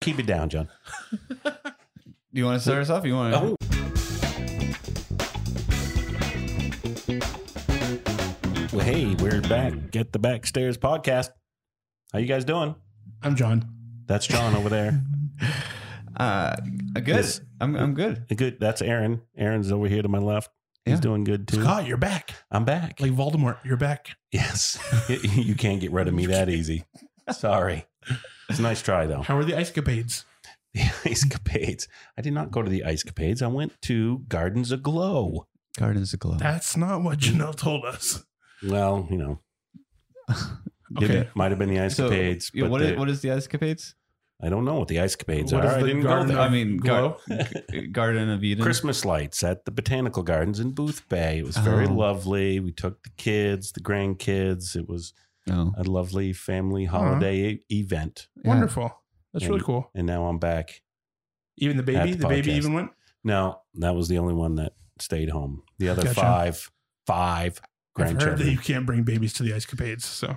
Keep it down, John. Do you want to start us off? You want to? Oh. Well, hey, we're back. Get the Backstairs podcast. How you guys doing? I'm John. That's John over there. Uh, good. Yes. I'm I'm good. Good. That's Aaron. Aaron's over here to my left. He's Yeah. doing good too. Scott, you're back. I'm back. Like Voldemort, you're back. yes. you can't get rid of me that easy. Sorry. It's a nice try though. How are the ice capades? The ice capades. I did not go to the ice capades. I went to Gardens Aglow. Gardens aglow. That's not what Janelle told us. Well, you know, it might have been the ice So, capades, yeah, what they- is, what is the escapades? I don't know what the ice capades What are. I the didn't go Garden there. I mean, gar- Garden of Eden. Christmas lights at the Botanical Gardens in Boothbay. It was very Oh. lovely. We took the kids, the grandkids. It was Oh, a lovely family holiday e- event. yeah. Wonderful. That's really cool. And now I'm back. Even the At baby, the the, baby podcast. even went. No, that was the only one that stayed home. The other Gotcha. five, five I've heard that you can't bring babies to the ice capades. So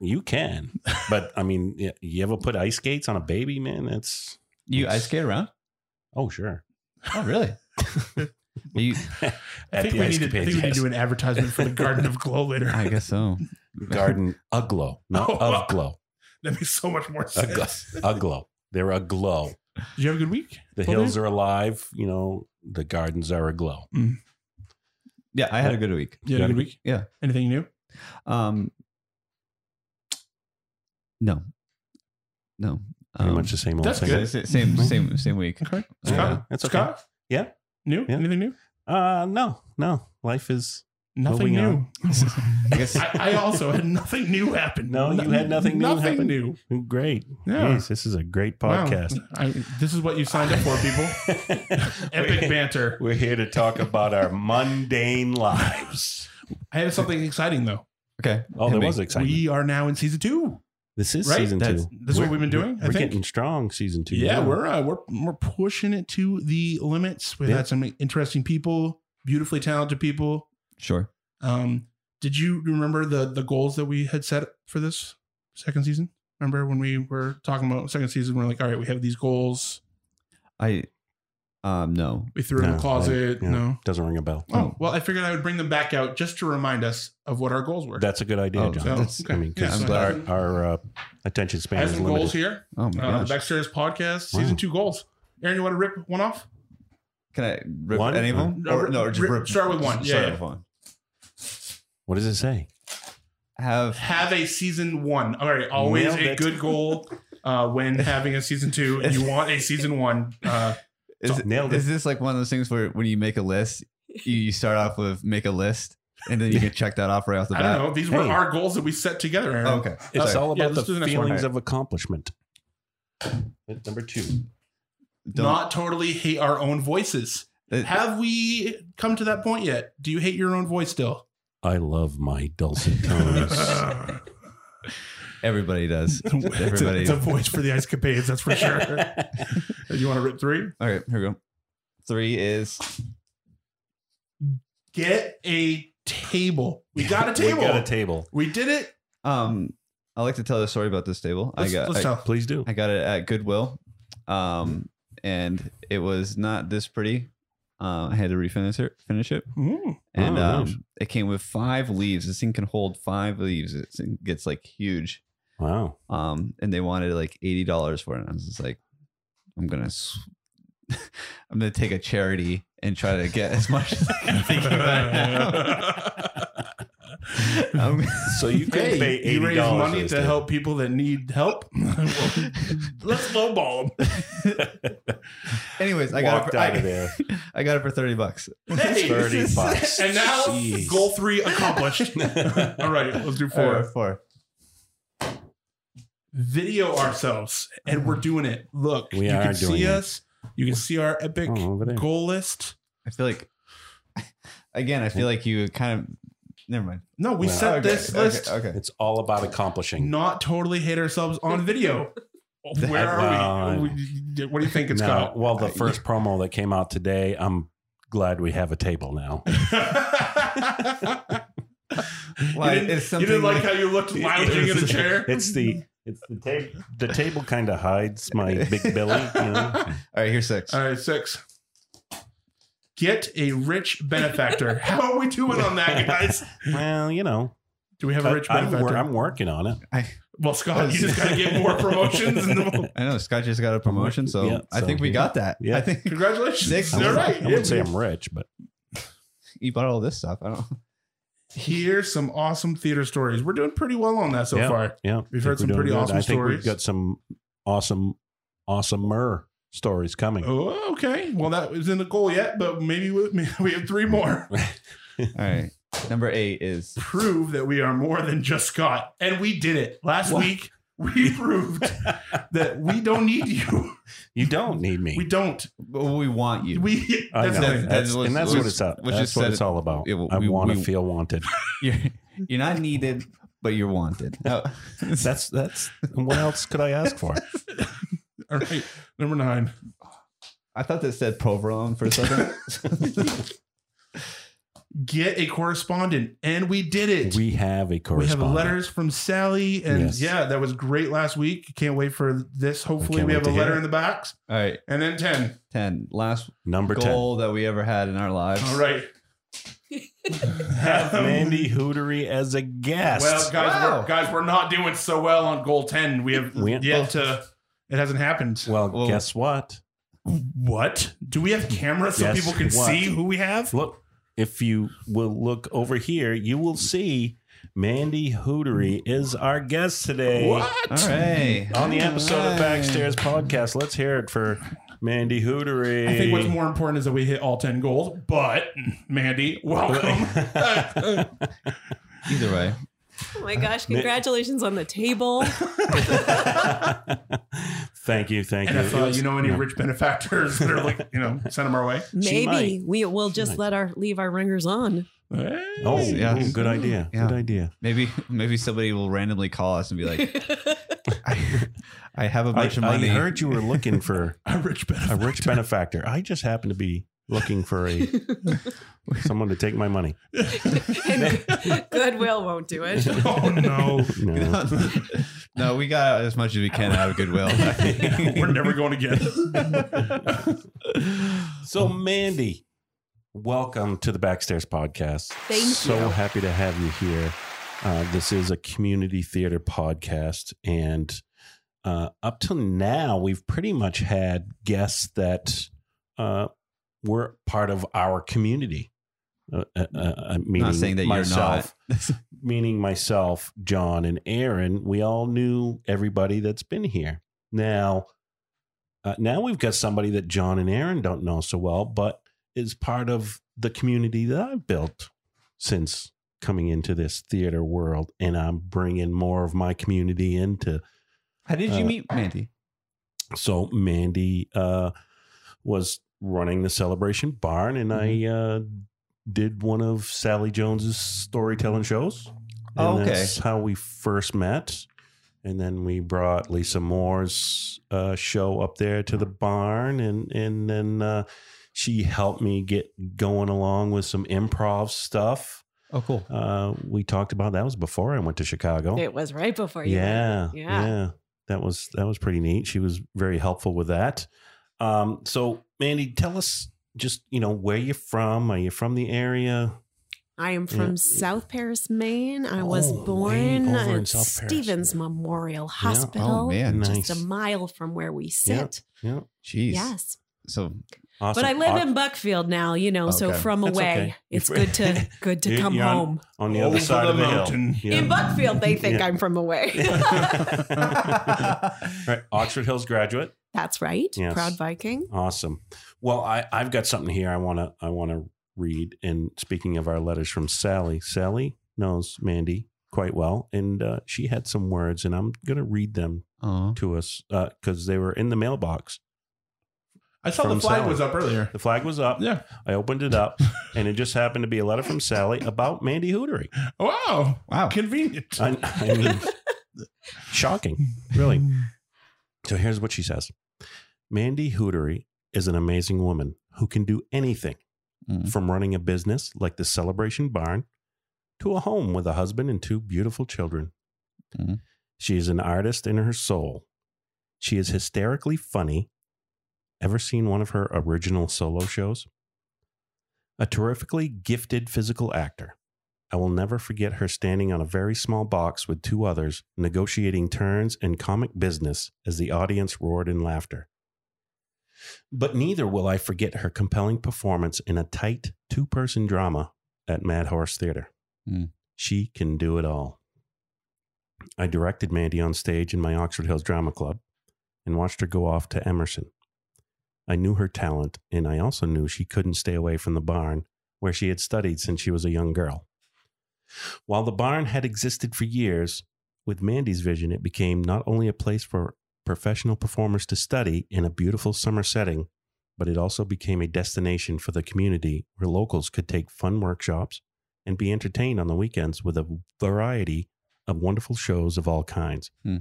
You can, but I mean, y- you ever put ice skates on a baby, man? That's You ice skate around? oh sure. Oh, really? you, I At think the we ice need to, I capades, think we need yes. to do an advertisement for the Garden of Glow later. I guess so. Garden aglow, not Oh, wow. of glow. that makes so much more Aglow. sense. aglow. They're aglow. Did you have a good week? The Well, hills then- are alive. You know, the gardens are aglow. Yeah, I had a good week. You had a good week? Yeah. Anything new? Um, no, no. Pretty Um, much the same old that's thing. good. sa- Same, same, same week. Okay. Yeah, Scott? that's okay. Scott? Yeah. New? Yeah. Anything new? Uh no, no. Life is Nothing new. I guess I, I also had nothing new happen. No, you had nothing new Nothing happen? new. great. Yeah. Yes, this is a great Wow. podcast. I, this is what you signed up for, people. Epic banter. We're here to talk about our mundane lives. I had something exciting though. okay. Oh, Hit there me. was exciting. We are now in season two. this is right? season That's- two. this is what we've been doing, I We're getting strong. Season two. Yeah, we're uh, we're we're pushing it to the limits. We've Yeah. had some interesting people, beautifully talented people. Sure. Um, did you remember the the goals that we had set for this second season? Remember when we were talking about second season? We're like, all right, we have these goals. I, um, no. We threw it in No, the closet. I- yeah, No. Doesn't ring a bell. Oh well, I figured I would bring them back out just to remind us of what our goals were. That's a good idea, Oh, John. so, that's- okay. I mean, Yeah, because so our, our uh, attention I span have is some limited. goals here. Oh my Uh, gosh. Backstairs podcast season Wow. two goals. Aaron, you want to rip one off? Can I rip One? any of them? No, Or, rip- no, or just rip- rip. start with one. Yeah, Start yeah. with one. What does it say? Have Have a season one. All right, always Nailed a it. good goal. Uh, when having a season two, you want a season one. Uh, is, So- nailed is it. this like one of those things where when you make a list, you, you start off with make a list, and then you can check that off right off the bat. I bat? don't know. These were Hey. our goals that we set together. Aaron. Okay. It's Sorry. all Yeah, about let's do the the next one. feelings All of accomplishment. Number two. Don't- Not totally hate our own voices. it- Have we come to that point yet? Do you hate your own voice still? I love my dulcet tones. everybody does. it's, a, Everybody. it's a voice for the ice capades, that's for sure. you want to rip three? All right, here we go. Three is Get a table. We got a table. we table. got a table. We did it. um. I like to tell the story about this table. Let's, I got let's I, tell. Please do. I got it at Goodwill, um, and it was not this pretty. Uh, I had to refinish it. Finish it. Mm. and Oh, um, nice. it came with five leaves. This thing can hold five leaves. It's- It gets like huge. Wow. Um, and they wanted like eighty dollars for it. And I was just like, I'm gonna, sw- I'm gonna take a charity and try to get as much as I can. Thinking about it now. Um, So you could Hey, pay eighty you raise dollars money to help people that need help. Let's lowball them. anyways, I got it. For, out of I, there. I got it for thirty bucks. Hey, Thirty bucks. And now, Jeez. goal three accomplished. All right, let's do four. Four. Four. Video ourselves, and we're doing it. Look, We you are can doing see it. us. You can see our epic Oh, goal list. I feel like, again, I feel like you kind of. Never mind. No, we Well, set Okay, this okay, list Okay. It's all about accomplishing. not totally hate ourselves on video. Where are Well, we? we? What do you think it's No, well, the first promo that came out today, I'm glad we have a table now. Why? you didn't, It's you didn't like like- how you looked lounging in a chair? It's the It's the table. The table kind of hides my big belly. You know? All right, here's six. All right, six. Get a rich benefactor. How are we doing on that, guys? Well, you know, Do we have a rich I, am benefactor? I'm working on it. I, well, Scott, you just got to get more promotions. And the, I know Scott just got a promotion, so Yeah, I so, think we yeah. got that. Yeah. I think congratulations. Six. I All wouldn't, right. I wouldn't say I'm rich, but you bought all this stuff. I don't. Here's some awesome theater stories. We're doing pretty well on that so yeah, far. yeah, We've heard some pretty good. awesome I think stories. we've got some awesome, awesome awesomer stories coming. Oh, okay. Well, that was in the goal yet, but maybe we, maybe we have three more. All right. Number eight is Prove that we are more than just Scott, and we did it last What? week. We proved that we don't need you. You don't need me. We don't. well, we want you. We. I That's know. That's- That's, and that's what- what it's up. what you That's what it's all about. Yeah, well, I want to feel wanted. You're you're not needed, but you're wanted. No. Oh. That's that's. What else could I ask for? All right. Number nine. I thought that said provolone for a second. Get a correspondent, and we did it. We have a correspondent. We have correspondent. letters from Sally, and Yes. yeah, that was great last week. Can't wait for this. Hopefully, can't we wait have to a hear letter it. in the box, all right, and then ten. ten. Last Number goal that we ever had in our lives. All right. ten. Have Mandy Huotari as a guest. Well, guys, Wow. we're, guys, we're not doing so well on goal ten. We have We- yet to. It hasn't happened. well, well- guess what? What? Do we have cameras so Yes, people can what? see who we have? Look, if you will look over here, you will see Mandy Huotari is our guest today What? All right. on the episode All of. Backstairs Podcast. Let's hear it for Mandy Huotari. I think what's more important is that we hit all ten goals. But Mandy, welcome. Either way, Oh my gosh, congratulations on the table. thank you, thank and you. if uh, you know any Yeah. rich benefactors that are like, you know, send them our way. Maybe we will just let our leave our ringers on. Hey. Oh, Yeah. ooh, good idea. Yeah. Good idea. maybe maybe somebody will randomly call us and be like, I, I have a bunch of money. I money. heard you were looking for a rich a benefactor. rich benefactor. I just happen to be looking for a someone to take my money. Goodwill won't do it. oh no, No. no, we got as much as we can out of Goodwill. we're never going again. So, Mandy, welcome to the Backstairs Podcast. Thank so you. happy to have you here. Uh, this is a community theater podcast, and uh, up till now, we've pretty much had guests that uh, were part of our community. Uh, uh, uh, meaning not saying that myself, you're not. meaning myself, John, and Aaron, we all knew everybody that's been here. Now, uh, now we've got somebody that John and Aaron don't know so well, but is part of the community that I've built since coming into this theater world, and I'm bringing more of my community into. How did you Uh, meet Mandy? So Mandy uh, was running the Celebration Barn, and I uh, did one of Sally Jones's storytelling shows. And Oh, okay. That's how we first met. And then we brought Lisa Moore's uh, show up there to the barn, and and then uh, she helped me get going along with some improv stuff. Oh, cool. Uh, we talked about that was before I went to Chicago. It was right before you. went. Yeah, Yeah. yeah, That was that was pretty neat. She was very helpful with that. Um, so Mandy, tell us just you know where you're from. Are you from the area? I am from Yeah. South Paris, Maine. I was Oh, way born over in at South Paris. Stevens Memorial oh, Hospital, Oh, man. just a mile from where we sit. Yeah, Jeez. Yes, So awesome. but I live in Buckfield now. You know, so from That's away, okay. it's good to good to come on- home. on the Over other side the of the mountain. hill. In Buckfield, they think Yeah. I'm from away. right, Oxford Hills graduate. That's right. Yes. Proud Viking. Awesome. Well, I, I've got something here I want to I want to read. And speaking of our letters from Sally, Sally knows Mandy quite well, and uh, she had some words, and I'm going to read them to us because they were in the mailbox. I saw the flag Sally. was up earlier. The flag was up. Yeah. I opened it up, and it just happened to be a letter from Sally about Mandy Huotari. Wow. wow. Convenient. I, I mean, shocking, really. So here's what she says Mandy Huotari is an amazing woman who can do anything Mm. from running a business like the Celebration Barn to a home with a husband and two beautiful children. Mhm. She is an artist in her soul. She is hysterically funny. Ever seen one of her original solo shows? A terrifically gifted physical actor. I will never forget her standing on a very small box with two others, negotiating turns and comic business as the audience roared in laughter. But neither will I forget her compelling performance in a tight two person drama at Mad Horse Theater. Hmm. She can do it all. I directed Mandy on stage in my Oxford Hills Drama Club and watched her go off to Emerson. I knew her talent, and I also knew she couldn't stay away from the barn where she had studied since she was a young girl. While the barn had existed for years, with Mandy's vision, it became not only a place for professional performers to study in a beautiful summer setting, but it also became a destination for the community where locals could take fun workshops and be entertained on the weekends with a variety of wonderful shows of all kinds. Hmm.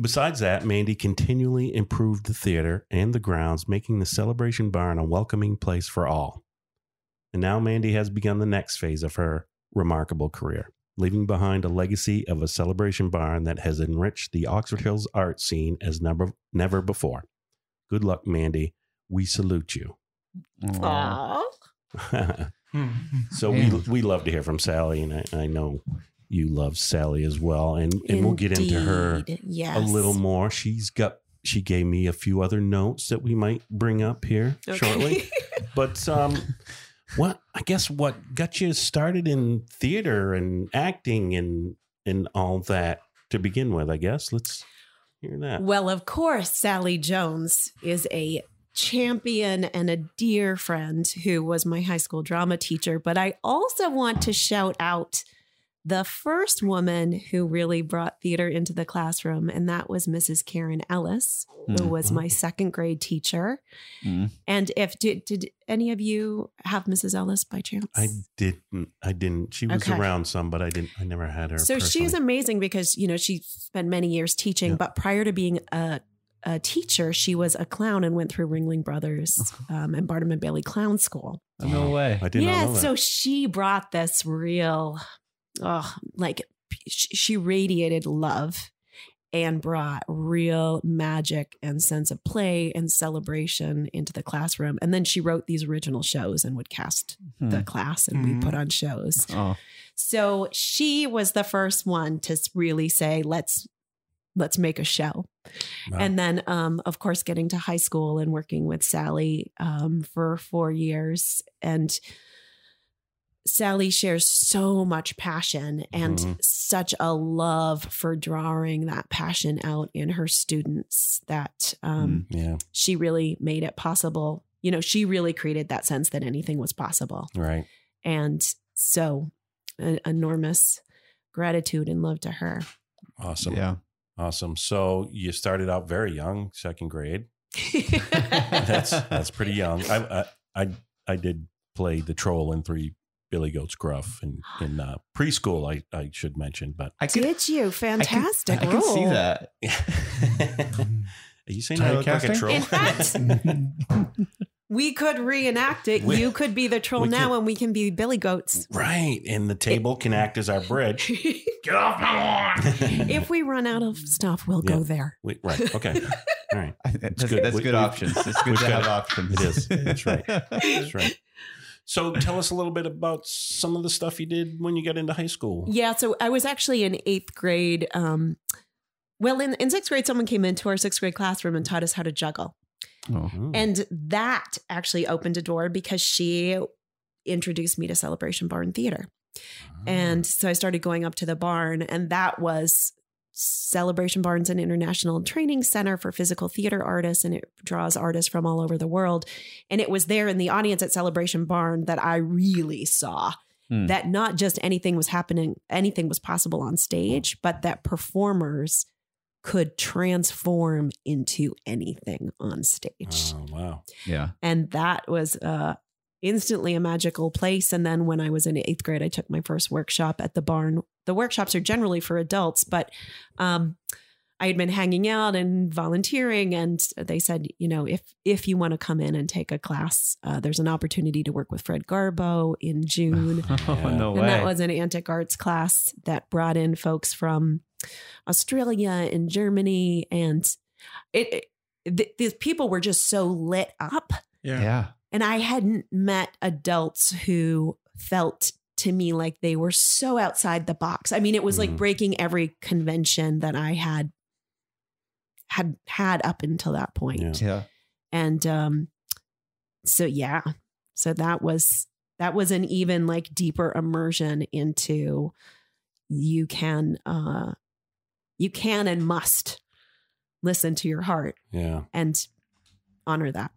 Besides that, Mandy continually improved the theater and the grounds, making the Celebration Barn a welcoming place for all. And now Mandy has begun the next phase of her remarkable career, leaving behind a legacy of a Celebration Barn that has enriched the Oxford Hills art scene as never, never before. Good luck, Mandy. We salute you. Aw. Aw. Hmm. so we we love to hear from Sally, and I, I know you love Sally as well, and and we'll get into her Yes. a little more. She's got she gave me a few other notes that we might bring up here Okay. shortly. But um, what I guess what got you started in theater and acting and and all that to begin with? I guess let's hear that. Well, of course, Sally Jones is a champion and a dear friend who was my high school drama teacher. But I also want to shout out the first woman who really brought theater into the classroom, and that was Mrs. Karen Ellis, who Mhm. was my second grade teacher. Mm. And if did, did any of you have Mrs. Ellis by chance? I didn't. I didn't. She was Okay. around some, but I didn't. I never had her. So she's personally. amazing because you know she spent many years teaching, Yeah. but prior to being a, a teacher, she was a clown and went through Ringling Brothers um, and Barnum and Bailey Clown School. No way. I did not yeah, know that. Yeah. So she brought this real, oh, like she radiated love and brought real magic and sense of play and celebration into the classroom. And then she wrote these original shows and would cast Hmm. the class, and we Mhm. put on shows. Oh, So she was the first one to really say, let's let's make a show. Wow. And then um of course getting to high school and working with Sally um for 4 years and Sally shares so much passion and Mhm. such a love for drawing that passion out in her students that um yeah, she really made it possible. You know, she really created that sense that anything was possible. right. And so, an enormous gratitude and love to her. Awesome. yeah. Awesome. So you started out very young, second grade. That's that's pretty young. I I I, I did play the troll in three Billy Goats Gruff in in uh, preschool. I I should mention, but I could, Did you? Fantastic I can see role. that. are you saying I look like a troll? In fact, we could reenact it. We- you could be the troll now, could- and we can be Billy Goats. right, and the table can act as our bridge. Get off my lawn. if we run out of stuff, we'll Yeah. go there. We- right. Okay. All right. That's good. That's We- good we- options. It's good we've to got- have options. It is. That's right. That's right. So tell us a little bit about some of the stuff you did when you got into high school. Yeah, so I was actually in eighth grade. Um, well, in, in sixth grade, someone came into our sixth grade classroom and taught us how to juggle. Oh. Oh. And that actually opened a door because she introduced me to Celebration Barn Theater. And so I started going up to the barn, and that was Celebration Barn's an international training center for physical theater artists, and it draws artists from all over the world. And it was there in the audience at Celebration Barn that I really saw Hmm. that not just anything was happening, anything was possible on stage, but that performers could transform into anything on stage Oh, wow. Yeah. and that was uh, instantly a magical place. And then when I was in eighth grade, I took my first workshop at the barn. The workshops are generally for adults, but um, I had been hanging out and volunteering, and they said, you know, if if you want to come in and take a class, uh, there's an opportunity to work with Fred Garbo in June. oh, no and way. that was an antic arts class that brought in folks from Australia and Germany, and it, it th- these people were just so lit up. Yeah. yeah. And I hadn't met adults who felt to me like they were so outside the box. I mean, it was like Mhm. breaking every convention that I had had had up until that point. Yeah. Yeah. And um so yeah. So that was that was an even like deeper immersion into you can uh you can and must listen to your heart Yeah. and honor that.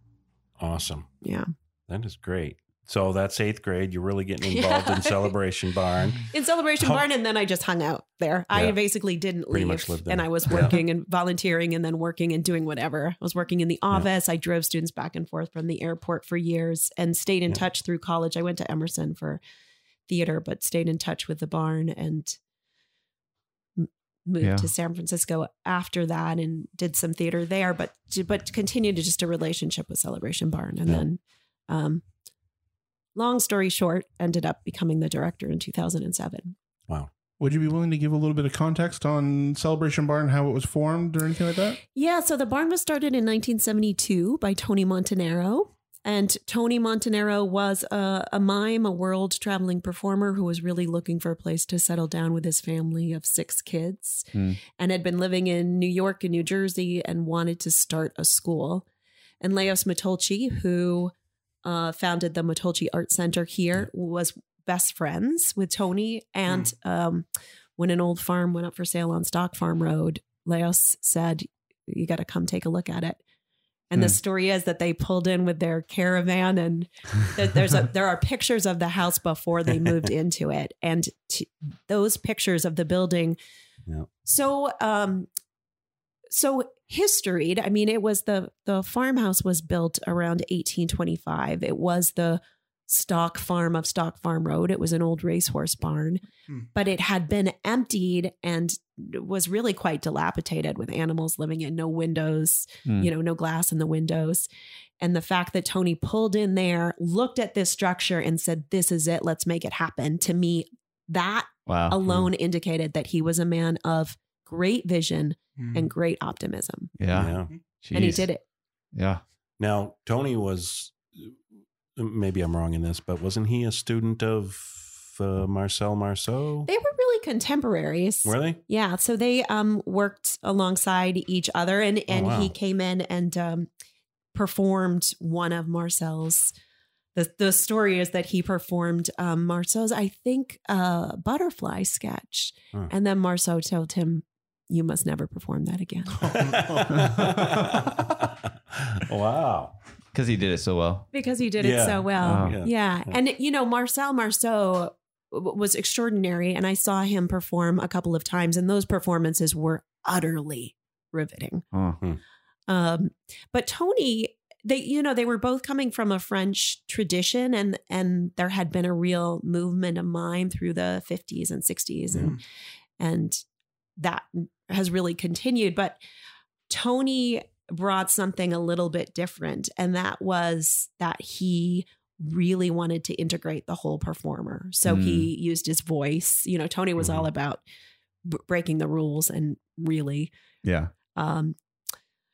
Awesome. Yeah. That is great. So that's eighth grade. You're really getting involved Yeah. in Celebration Barn. in Celebration How- Barn, and then I just hung out there. Yeah. I basically didn't Pretty leave, much lived there. and I was Yeah. working and volunteering, and then working and doing whatever. I was working in the office. I drove students back and forth from the airport for years, and stayed in Yeah. touch through college. I went to Emerson for theater, but stayed in touch with the barn and moved Yeah. to San Francisco after that, and did some theater there. But but continued to just a relationship with Celebration Barn, and Yeah. then. Um, long story short, ended up becoming the director in 2007. Wow. Would you be willing to give a little bit of context on Celebration Barn, how it was formed, or anything like that? Yeah, so the barn was started in 1972 by Tony Montanaro. And Tony Montanaro was a, a mime, a world traveling performer who was really looking for a place to settle down with his family of six kids Hmm. and had been living in New York and New Jersey and wanted to start a school. And Leos Matolcsy, who uh, founded the Matolcsy Art Center here, was best friends with Tony. And um, when an old farm went up for sale on Stock Farm Road, Leos said, You got to come take a look at it. And the Hmm. story is that they pulled in with their caravan, and that there's a there are pictures of the house before they moved into it, and t- those pictures of the building. Yeah. So, um, so historied. I mean, it was the the farmhouse was built around 1825. It was the stock farm of Stock Farm Road. It was an old racehorse barn, Hmm. but it had been emptied and was really quite dilapidated with animals living in, no windows, Hmm. you know, no glass in the windows. And the fact that Tony pulled in there, looked at this structure and said, This is it, let's make it happen. To me, that Wow. alone indicated that he was a man of great vision Hmm. and great optimism. Yeah. yeah. And he did it. Yeah. Now, Tony was, maybe I'm wrong in this, but wasn't he a student of uh, Marcel Marceau? They were really contemporaries. Were they? Yeah, so they um worked alongside each other and and wow. he came in and um performed one of Marcel's the the story is that he performed um Marceau's I think uh butterfly sketch Huh. and then Marceau told him you must never perform that again. wow. Because he did it so well. because he did Yeah. it so well. Wow. Yeah. Yeah. And, you know, Marcel Marceau w- was extraordinary. And I saw him perform a couple of times, and those performances were utterly riveting. Oh. Um, but Tony, they, you know, they were both coming from a French tradition, and and there had been a real movement of mime through the 50s and 60s, and and that has really continued. But Tony brought something a little bit different, and that was that he really wanted to integrate the whole performer. So he used his voice. You know, Tony was all Mhm. about b- breaking the rules and really, Yeah. um,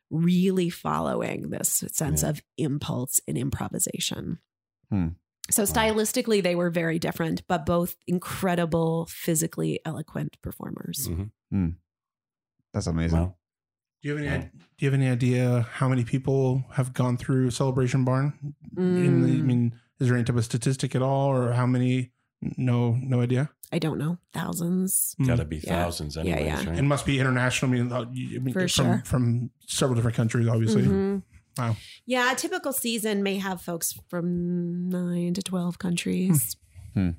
really following this sense Yeah. of impulse and improvisation. Hmm. So stylistically, they were very different, but both incredible, physically eloquent performers. Mhm. That's amazing. Well, Do you have any? Wow. Do you have any idea how many people have gone through Celebration Barn? In the, I Mm. mean, is there any type of statistic at all, or how many? No, no idea. I don't know, thousands. Hmm. got to be Yeah. thousands Yeah, anyways, yeah. right? It must be international. I mean, uh, I mean For from sure. from several different countries, obviously. Mhm. Wow. Yeah, a typical season may have folks from nine to 12 countries. N-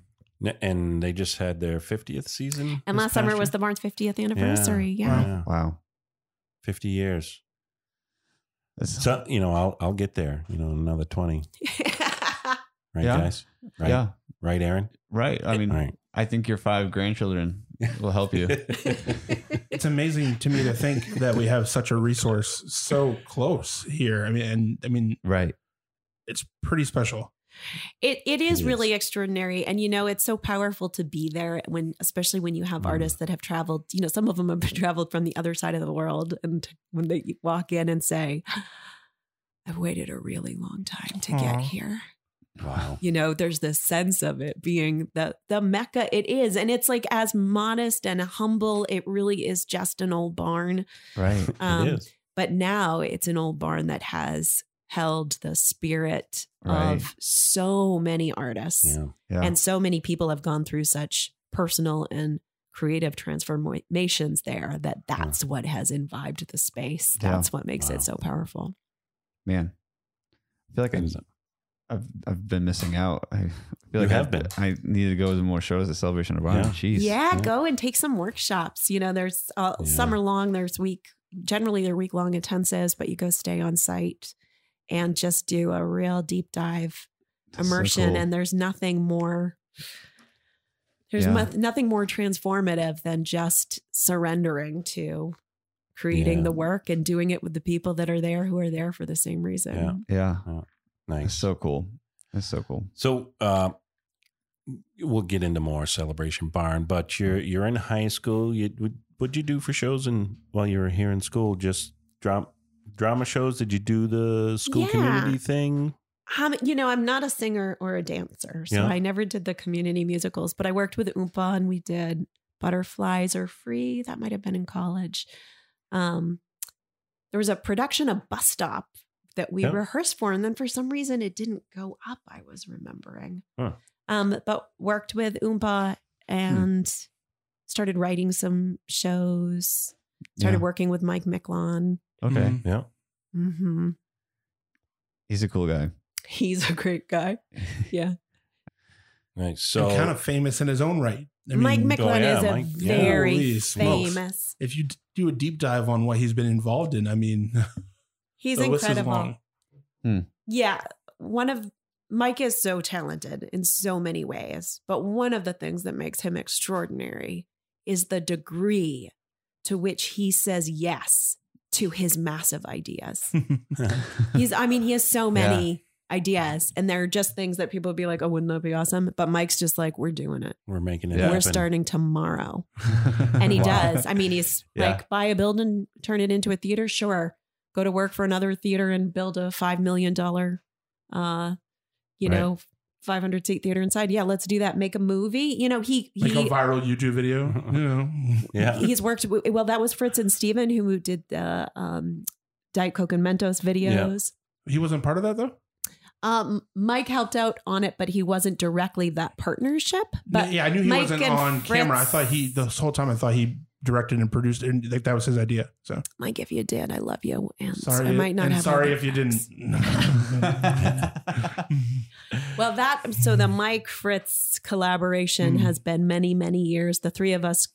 and they just had their 50th season. And last summer past was the Barnes 50th anniversary. Wow. Yeah. Yeah. Wow. 50 years. That's, So, you know, I'll I'll get there, you know, another 20. Right, Yeah. guys? Right? Yeah. Right, Aaron? Right. I mean, All right. I think your five grandchildren will help you. It's amazing to me to think that we have such a resource so close here. I mean, and I mean, right. it's pretty special. It it is It really extraordinary, and you know it's so powerful to be there when, especially when you have Mm. artists that have traveled. You know, some of them have traveled from the other side of the world, and when they walk in and say, "I've waited a really long time to get here," wow. you know, there's this sense of it being the the mecca it is, and it's like as modest and humble. It really is just an old barn, Right. um, it is. but now it's an old barn that has held the spirit Right. of so many artists Yeah. Yeah. and so many people have gone through such personal and creative transformations there that that's what has imbibed the space Yeah. that's what makes Wow. it so powerful Man. I feel like I, is. I've I've been missing out. I feel You like have I, been. I need to go to more shows at Celebration of Barn. Yeah. Jeez. yeah, Yeah. go and take some workshops you know there's uh, Yeah. summer long there's week generally they're week long intensives but you go stay on site and just do a real deep dive That's so immersion cool. and there's nothing more there's Yeah. mo- nothing more transformative than just surrendering to creating Yeah. the work and doing it with the people that are there who are there for the same reason Yeah. yeah. Nice. It's so cool. It's so cool. So uh, we'll get into more celebration barn, but you're you're in high school. You would what'd you do for shows and while you were here in school? Just drama drama shows? Did you do the school Yeah. community thing? um, you know i'm not a singer or a dancer so Yeah. i never did the community musicals but i worked with oompa and we did butterflies are free that might have been in college um, there was a production of bus stop that we Yeah. rehearsed for and then for some reason it didn't go up i was remembering Huh. um, but worked with oompa and started writing some shows started Yeah. working with mike Miclon Okay. Mhm. Yeah. hmm He's a cool guy. he's a great guy yeah Nice. So and kind of famous in his own right. I Mike mean, oh, yeah, is a Mike- very Holy smokes. famous. if you do a deep dive on what he's been involved in, I mean, He's the list is incredible. long. Yeah, one of Mike is so talented in so many ways, but one of the things that makes him extraordinary is the degree to which he says yes to his massive ideas. He's I mean, he has so many ideas and they're just things that people would be like, "Oh, wouldn't that be awesome?" But Mike's just like, "We're doing it. we're making it Yeah. We're starting tomorrow." And he Wow. does. I mean, he's Yeah. like, buy a building, turn it into a theater. Sure. Go to work for another theater and build a $5 million, uh, you Right. know, 500 seat theater inside. Yeah, let's do that. Make a movie. You know, he, he a viral YouTube video. You know. Yeah. he's worked, w- well, that was Fritz and Stephen who did the, um, Diet Coke and Mentos videos. He wasn't part of that though. Um, Mike helped out on it, but he wasn't directly that partnership. But yeah, I knew he Mike wasn't and on camera. I thought he this whole time. I thought he directed and produced, and like that was his idea. So Mike, if you did, I love you. And sorry, I might not and have. sorry if you the didn't. Well, that so the Mike Fritz collaboration Mm. has been many, many years. The three of us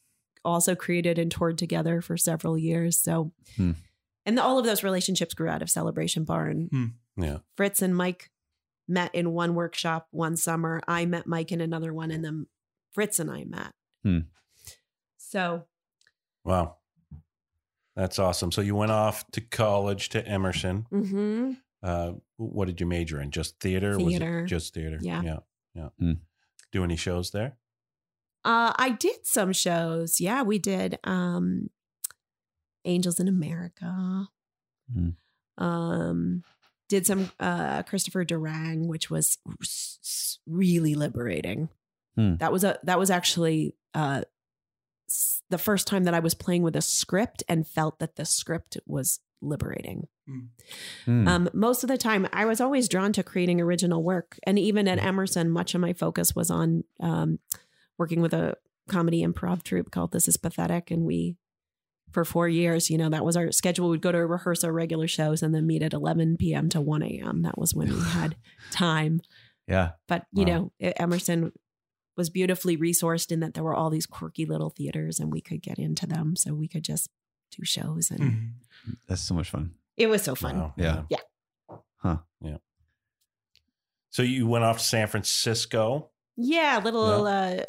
also created and toured together for several years. So, Hmm. and all of those relationships grew out of Celebration Barn. Yeah. Fritz and Mike met in one workshop one summer. I met Mike in another one, and then Fritz and I met. Hmm. So, Wow. That's awesome. So you went off to college to Emerson. mhm. Uh, what did you major in? Just theater? Was Theater. it just theater? Yeah. Yeah. Yeah. Hmm. Do any shows there? Uh, I did some shows. Yeah, we did um, Angels in America. Hmm. Um, did some uh, Christopher Durang, which was s- s- really liberating. Hmm. That was a that was actually uh, s- the first time that I was playing with a script and felt that the script was liberating. Hmm. Um, most of the time, I was always drawn to creating original work, and even at Emerson, much of my focus was on um, working with a comedy improv troupe called This Is Pathetic, and we, for four years, you know, that was our schedule. We'd go to rehearse our regular shows and then meet at 11 p.m. to 1 a.m. That was when we had time. yeah. But you Wow. know, Emerson was beautifully resourced in that there were all these quirky little theaters, and we could get into them, so we could just do shows, and Mhm. That's so much fun. it was so fun. Wow. Yeah. Yeah. Huh. Yeah. So you went off to San Francisco. Yeah, little uh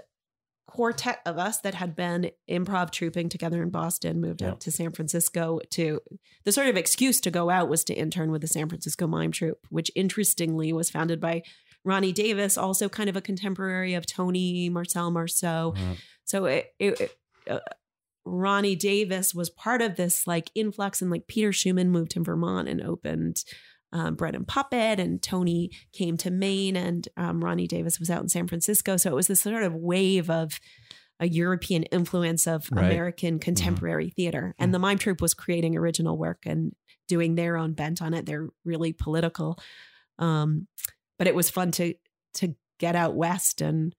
quartet of us that had been improv trooping together in Boston moved Yeah. out to San Francisco to the sort of excuse to go out was to intern with the San Francisco Mime Troupe, which interestingly was founded by Ronnie Davis, also kind of a contemporary of Tony Marcel Marceau. So it, it, it, uh, Ronnie Davis was part of this like influx, and like Peter Schumann moved to Vermont and opened um, Bread and Puppet, and Tony came to Maine, and um, Ronnie Davis was out in San Francisco. So it was this sort of wave of a European influence of Right. American contemporary theater, and the Mime Troupe was creating original work and doing their own bent on it. They're really political, um, but it was fun to to get out west and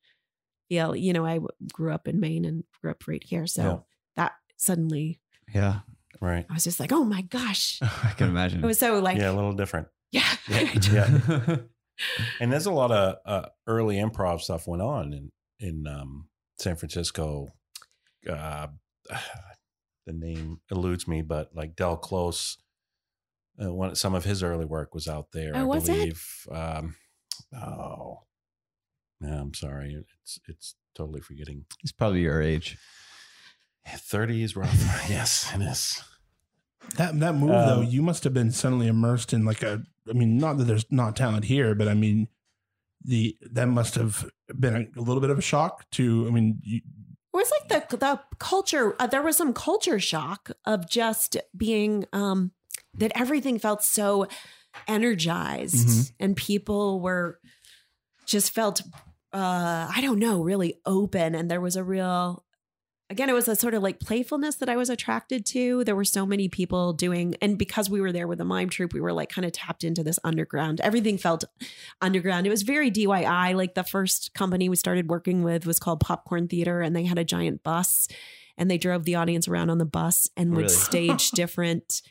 feel. You know, I w- grew up in Maine and grew up right here, so Yeah. that suddenly Yeah, right. I was just like, oh my gosh, I can imagine. it was so like yeah, a little different. yeah. Yeah, yeah. And there's a lot of uh, early improv stuff went on in in um, San Francisco. Uh, the name eludes me, but like Del Close, uh, one some of his early work was out there. Oh, I was it? believe. Um, oh, yeah. I'm sorry. It's it's totally forgetting. He's probably your age. Thirty is rough. yes, it is. That that move though, Um, you must have been suddenly immersed in like a. I mean, not that there's not talent here, but I mean, the that must have been a, a little bit of a shock to. I mean, you, It was like the the culture. Uh, there was some culture shock of just being um, that everything felt so energized, Mhm. and people were just felt uh, I don't know, really open, and there was a real. Again, it was a sort of like playfulness that I was attracted to. There were so many people doing, and because we were there with the mime troupe, we were like kind of tapped into this underground. Everything felt underground. It was very DIY. Like the first company we started working with was called Popcorn Theater, and they had a giant bus, and they drove the audience around on the bus and would Really? stage different.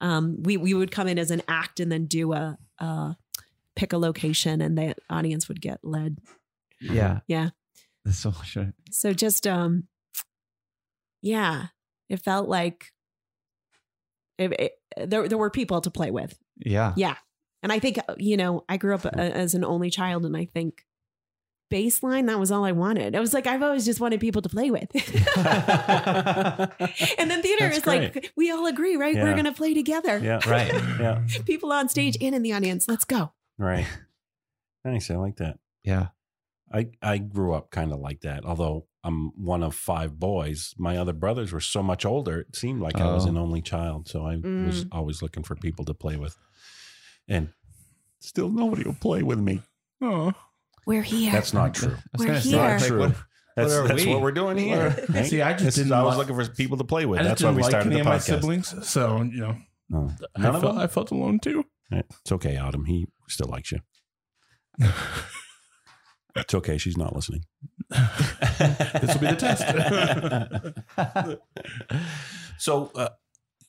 Um, we we would come in as an act and then do a, a pick a location, and the audience would get led. Yeah. Yeah. That's so much. So just um, yeah, it felt like it, it, there there were people to play with. Yeah. Yeah. And I think, uh, you know, I grew up uh, as an only child, and I think baseline, that was all I wanted. I was like, I've always just wanted people to play with. and then theater That's is like, we all agree, right? We're going to play together. Yeah. Right. Yeah. People on stage and in the audience. Let's go. Right. Nice. I like that. Yeah. I I grew up kind of like that. Although I'm one of five boys, my other brothers were so much older. It seemed like I was Oh. an only child, so I was Mm. always looking for people to play with, and still nobody will play with me. oh, We're here. That's not true. We're gonna say, here. like, True. what- That's are that's we? what we're doing here. Right? See, I just This is- didn't I was like- looking for people to play with. That's why we like started any the of my podcast. siblings, so you know, No, I felt. I felt alone too. It's okay, Autumn. He still likes you. It's okay. She's not listening. this will be the test. so uh,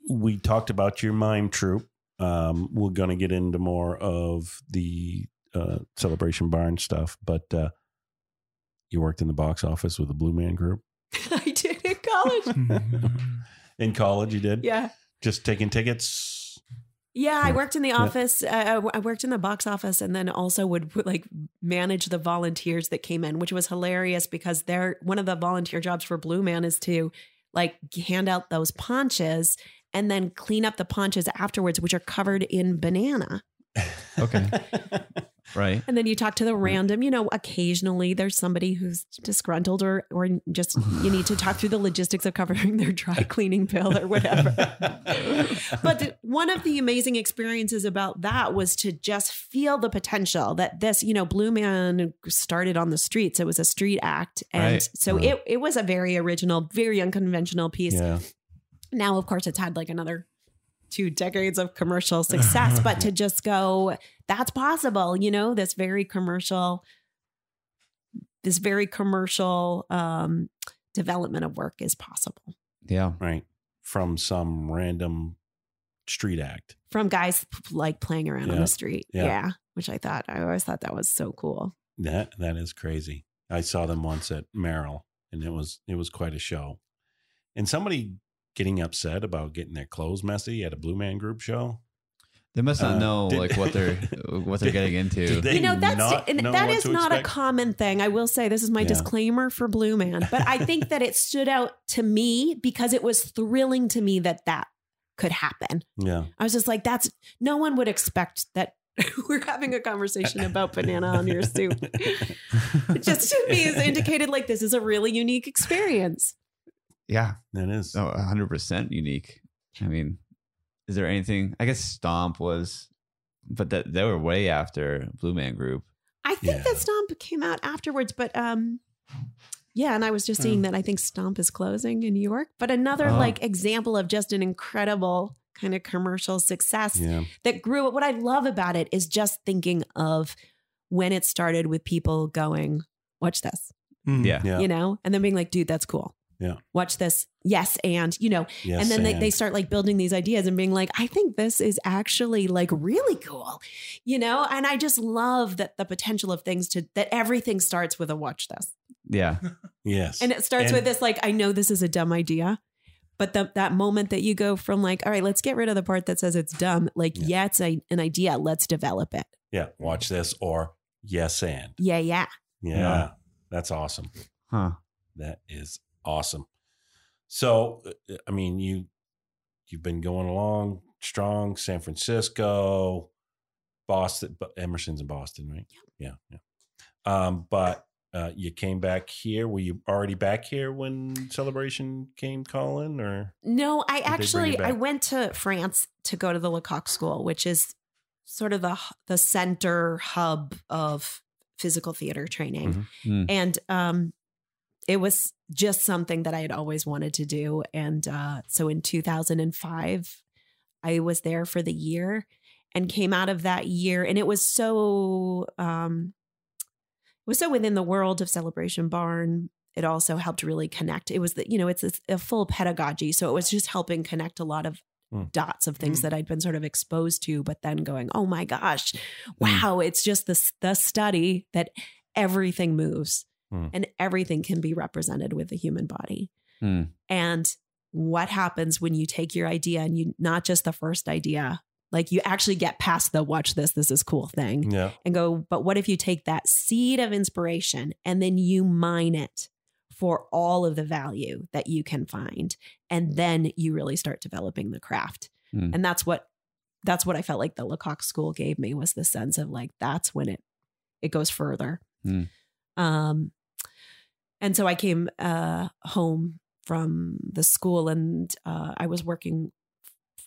we talked about your mime troupe. Um, we're going to get into more of the uh, celebration barn stuff, but uh, you worked in the box office with the Blue Man Group I did in college. in college. You did, yeah. just taking tickets. Yeah, I worked in the Yeah. office. Uh, I worked in the box office, and then also would like manage the volunteers that came in, which was hilarious because they're one of the volunteer jobs for Blue Man is to like hand out those ponches and then clean up the ponches afterwards, which are covered in banana. Okay. Right. And then you talk to the random, you know, occasionally there's somebody who's disgruntled or or just you need to talk through the logistics of covering their dry cleaning bill or whatever. but one of the amazing experiences about that was to just feel the potential that this, you know, Blue Man started on the streets. It was a street act. And Right. so Wow. it it was a very original, very unconventional piece. yeah, Now, of course, it's had like another two decades of commercial success, but to just go, that's possible, you know, this very commercial, this very commercial um, development of work is possible Yeah. right. From some random street act. from guys like playing around on the street. Yeah. Yeah. Which I thought, I always thought that was so cool. That that is crazy. I saw them once at Merrill, and it was it was quite a show. And somebody getting upset about getting their clothes messy at a Blue Man Group show. They must not Uh, know did- like what they're what they're getting into. They you know that's not and know that what is to not a common thing i will say this is my Yeah. disclaimer for blue man but i think that it stood out to me because it was thrilling to me that that could happen Yeah. i was just like that's no one would expect that we're having a conversation about banana on your soup it just to me is indicated like this is a really unique experience yeah, That is. no, hundred percent unique. I mean, is there anything? I guess Stomp was, but that they were way after Blue Man Group. i think Yeah. that stomp came out afterwards but um yeah and i was just seeing that i think stomp is closing in new york but another Oh. like example of just an incredible kind of commercial success Yeah. that grew what i love about it is just thinking of when it started with people going watch this Mm. Yeah, Yeah. you know and then being like dude that's cool Yeah. watch this yes and you know Yes, and then they, they start like building these ideas and being like i think this is actually like really cool you know and i just love that the potential of things to that everything starts with a watch this yeah, Yes. and it starts And- with this like i know this is a dumb idea but the, that moment that you go from like all right let's get rid of the part that says it's dumb like Yeah. yeah, it's a, an idea let's develop it yeah. Watch this or yes and. yeah yeah Yeah. Yeah. That's awesome. huh? That is awesome. So, uh, I mean, you you've been going along strong. San Francisco, Boston, but Emerson's in Boston, right? Yeah, yeah. Um, but uh, you came back here. Were you already back here when Celebration came calling, or No, I actually? I went to France to go to the Lecoq School, which is sort of the the center hub of physical theater training. Mhm. Mm. And um it was just something that I had always wanted to do and uh so in 2005 I was there for the year and came out of that year and it was so um it was so within the world of Celebration Barn it also helped really connect. It was the, you know, it's a, a full pedagogy. So it was just helping connect a lot of Mm. dots of things Mm. that I'd been sort of exposed to, but then going, oh my gosh, wow, it's just the, the study that everything moves Mm. and everything can be represented with the human body. Mm. And what happens when you take your idea and you, not just the first idea, like you actually get past the watch this, this is cool thing yeah, and go, but what if you take that seed of inspiration and then you mine it for all of the value that you can find? And then you really start developing the craft. Hmm. And that's what that's what I felt like the Lecoq school gave me was the sense of like that's when it it goes further. Hmm. Um and so I came uh home from the school and uh I was working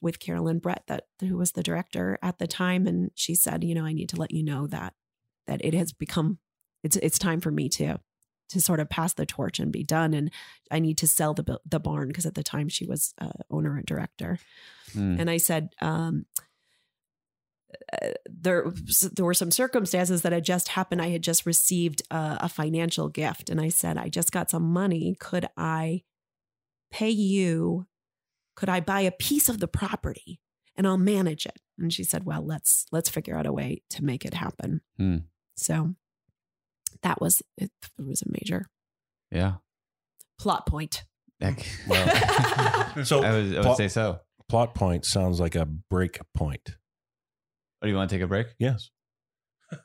with Carolyn Brett that who was the director at the time and she said, you know, I need to let you know that that it has become it's it's time for me to to sort of pass the torch and be done and I need to sell the the barn because at the time she was uh, owner and director. Mm. And I said um there there were some circumstances that had just happened. I had just received a, a financial gift and I said, I just got some money. Could I pay you? Could I buy a piece of the property and I'll manage it? And she said, Well, let's let's figure out a way to make it happen. Hmm. So that was it, it was a major Yeah. plot point. Heck. Well, so I would, I would plot, say so. plot point sounds like a break point. Oh, do you want to take a break? Yes.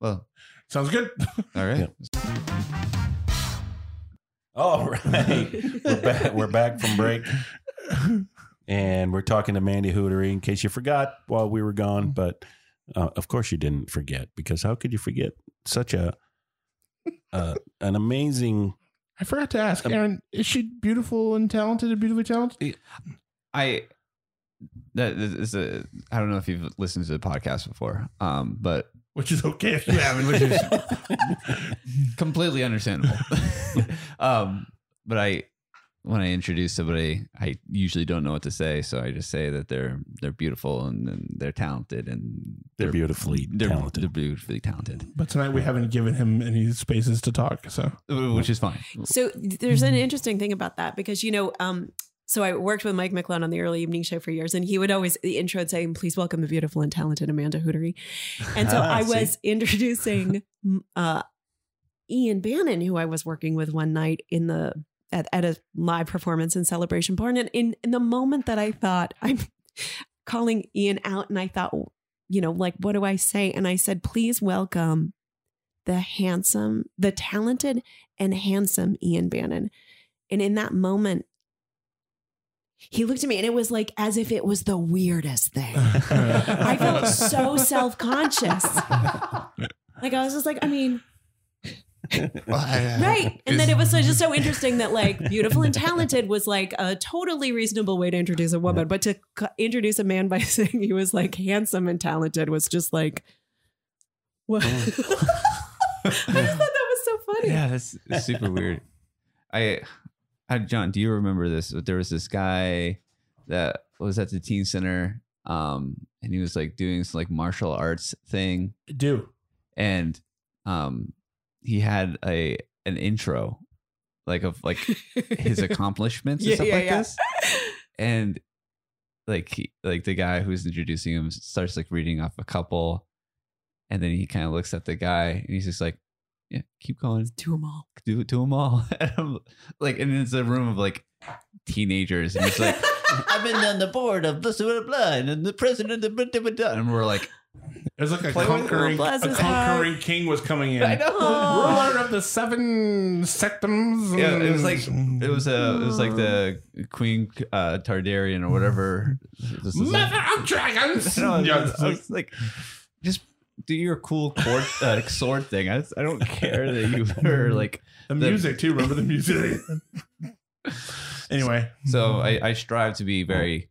Well, Sounds good. all right. All right. we're back. We're back from break, and we're talking to Mandy Huotari. In case you forgot while we were gone, but uh, of course you didn't forget because how could you forget such a uh, an amazing? I forgot to ask, Um, Aaron, is she beautiful and talented and beautifully talented? I that is a I don't know if you've listened to the podcast before, um, but Which is okay if you haven't, which is completely understandable. um, but I when I introduce somebody, I usually don't know what to say, so I just say that they're they're beautiful and, and they're talented and They're beautifully they're, talented. They're beautifully talented, but tonight we haven't given him any spaces to talk. So which is fine. So there's an interesting thing about that because you know, um, so I worked with Mike McClellan on the early evening show for years, and he would always the intro would say, "Please welcome the beautiful and talented Amanda Huotari." And so Ah, I was introducing uh, Ian Bannon, who I was working with one night in the at, at a live performance in Celebration Barn, and in in the moment that I thought I'm calling Ian out, and I thought, you know, like, what do I say? And I said, please welcome the handsome, the talented and handsome Ian Bannon. And in that moment, he looked at me and it was like as if it was the weirdest thing. I felt so self conscious. Like I was just like, I mean, uh, right. And then it was so- just so interesting that like beautiful and talented was like a totally reasonable way to introduce a woman, but to c- introduce a man by saying he was like handsome and talented was just like, what? I just thought that was so funny. Yeah, that's, that's super weird. I, I, John, do you remember this? There was this guy that was at the teen center, um, and he was like doing some like martial arts thing, Do. and um, he had a an intro, like of like his accomplishments and Yeah, stuff yeah, like yeah. this, and like he, like the guy who's introducing him starts like reading off a couple, and then he kind of looks at the guy and he's just like, "Yeah, keep going." Do them all. do it to them all. And I'm like, and it's a room of like teenagers, and it's like, I've been on the board of blah blah blah, and the president of blah, blah, blah, blah. and we're like, It was like a conquering, a conquering king was coming in. I know. Ruler of the seven sectums. Yeah, it was like it was a it was like the Queen uh, Targaryen or whatever. This is like- Mother of dragons. No, I was, Yeah, I was like, just do your cool court, uh, sword thing. I, I don't care that you were like. the the- music too. Remember the music. anyway, So I, I strive to be very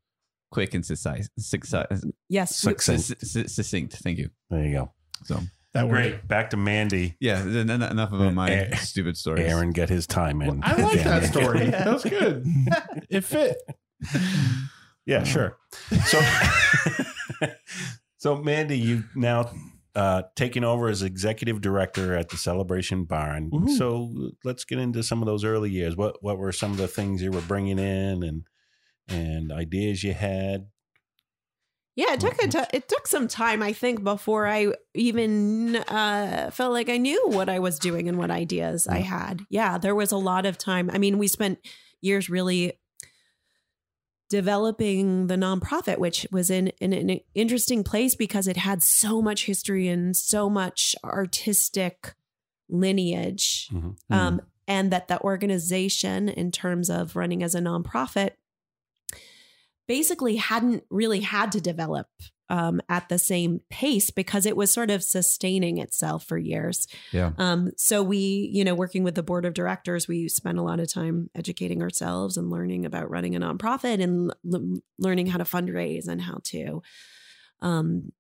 quick and concise, succinct. Yes. Succinct. succinct. Thank you. There you go. So that worked. Great. Back to Mandy. yeah, then en- enough of my Eh, stupid stories. Aaron get his time in. I like that again. story. That was good. It fit. Yeah, sure. So, so Mandy, you now uh, taken over as executive director at the Celebration Barn. Woohoo. So let's get into some of those early years. What what were some of the things you were bringing in and and ideas you had? Yeah, it took a t- it took some time, I think, before I even uh, felt like I knew what I was doing and what ideas I had. Yeah, there was a lot of time. I mean, we spent years really developing the nonprofit, which was in, in an interesting place because it had so much history and so much artistic lineage Mhm. um, and that the organization, in terms of running as a nonprofit, basically hadn't really had to develop um, at the same pace because it was sort of sustaining itself for years. Yeah. Um, so we, you know, working with the board of directors, we spent a lot of time educating ourselves and learning about running a nonprofit and l- learning how to fundraise and how to um,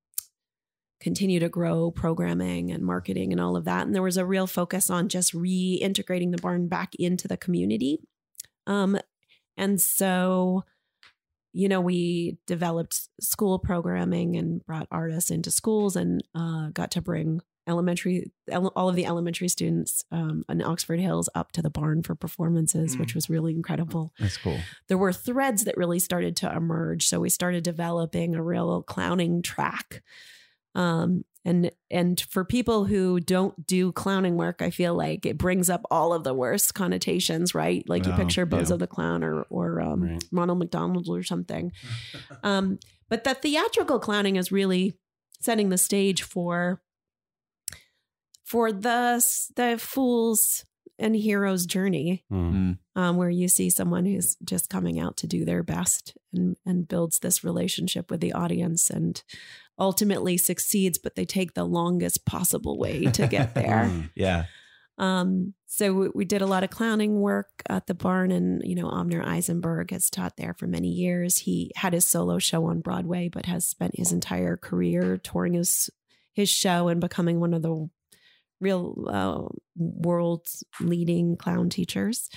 continue to grow programming and marketing and all of that. And there was a real focus on just reintegrating the barn back into the community. Um, and so, you know, we developed school programming and brought artists into schools and uh, got to bring elementary, ele- all of the elementary students um, in Oxford Hills up to the barn for performances, which Mm. was really incredible That's cool. there were threads that really started to emerge. So we started developing a real clowning track. Um, and and for people who don't do clowning work, I feel like it brings up all of the worst connotations, right? Like you picture Bozo yeah. the Clown or or um, Right. Ronald McDonald or something. Um, but the theatrical clowning is really setting the stage for for the the fool's and hero's journey Mm. Mm. um, where you see someone who's just coming out to do their best and and builds this relationship with the audience and ultimately succeeds, but they take the longest possible way to get there. Mm. Yeah. um, so we, we did a lot of clowning work at the barn, and you know, Avner Eisenberg has taught there for many years. He had his solo show on Broadway, but has spent his entire career touring his his show and becoming one of the real uh, world's leading clown teachers.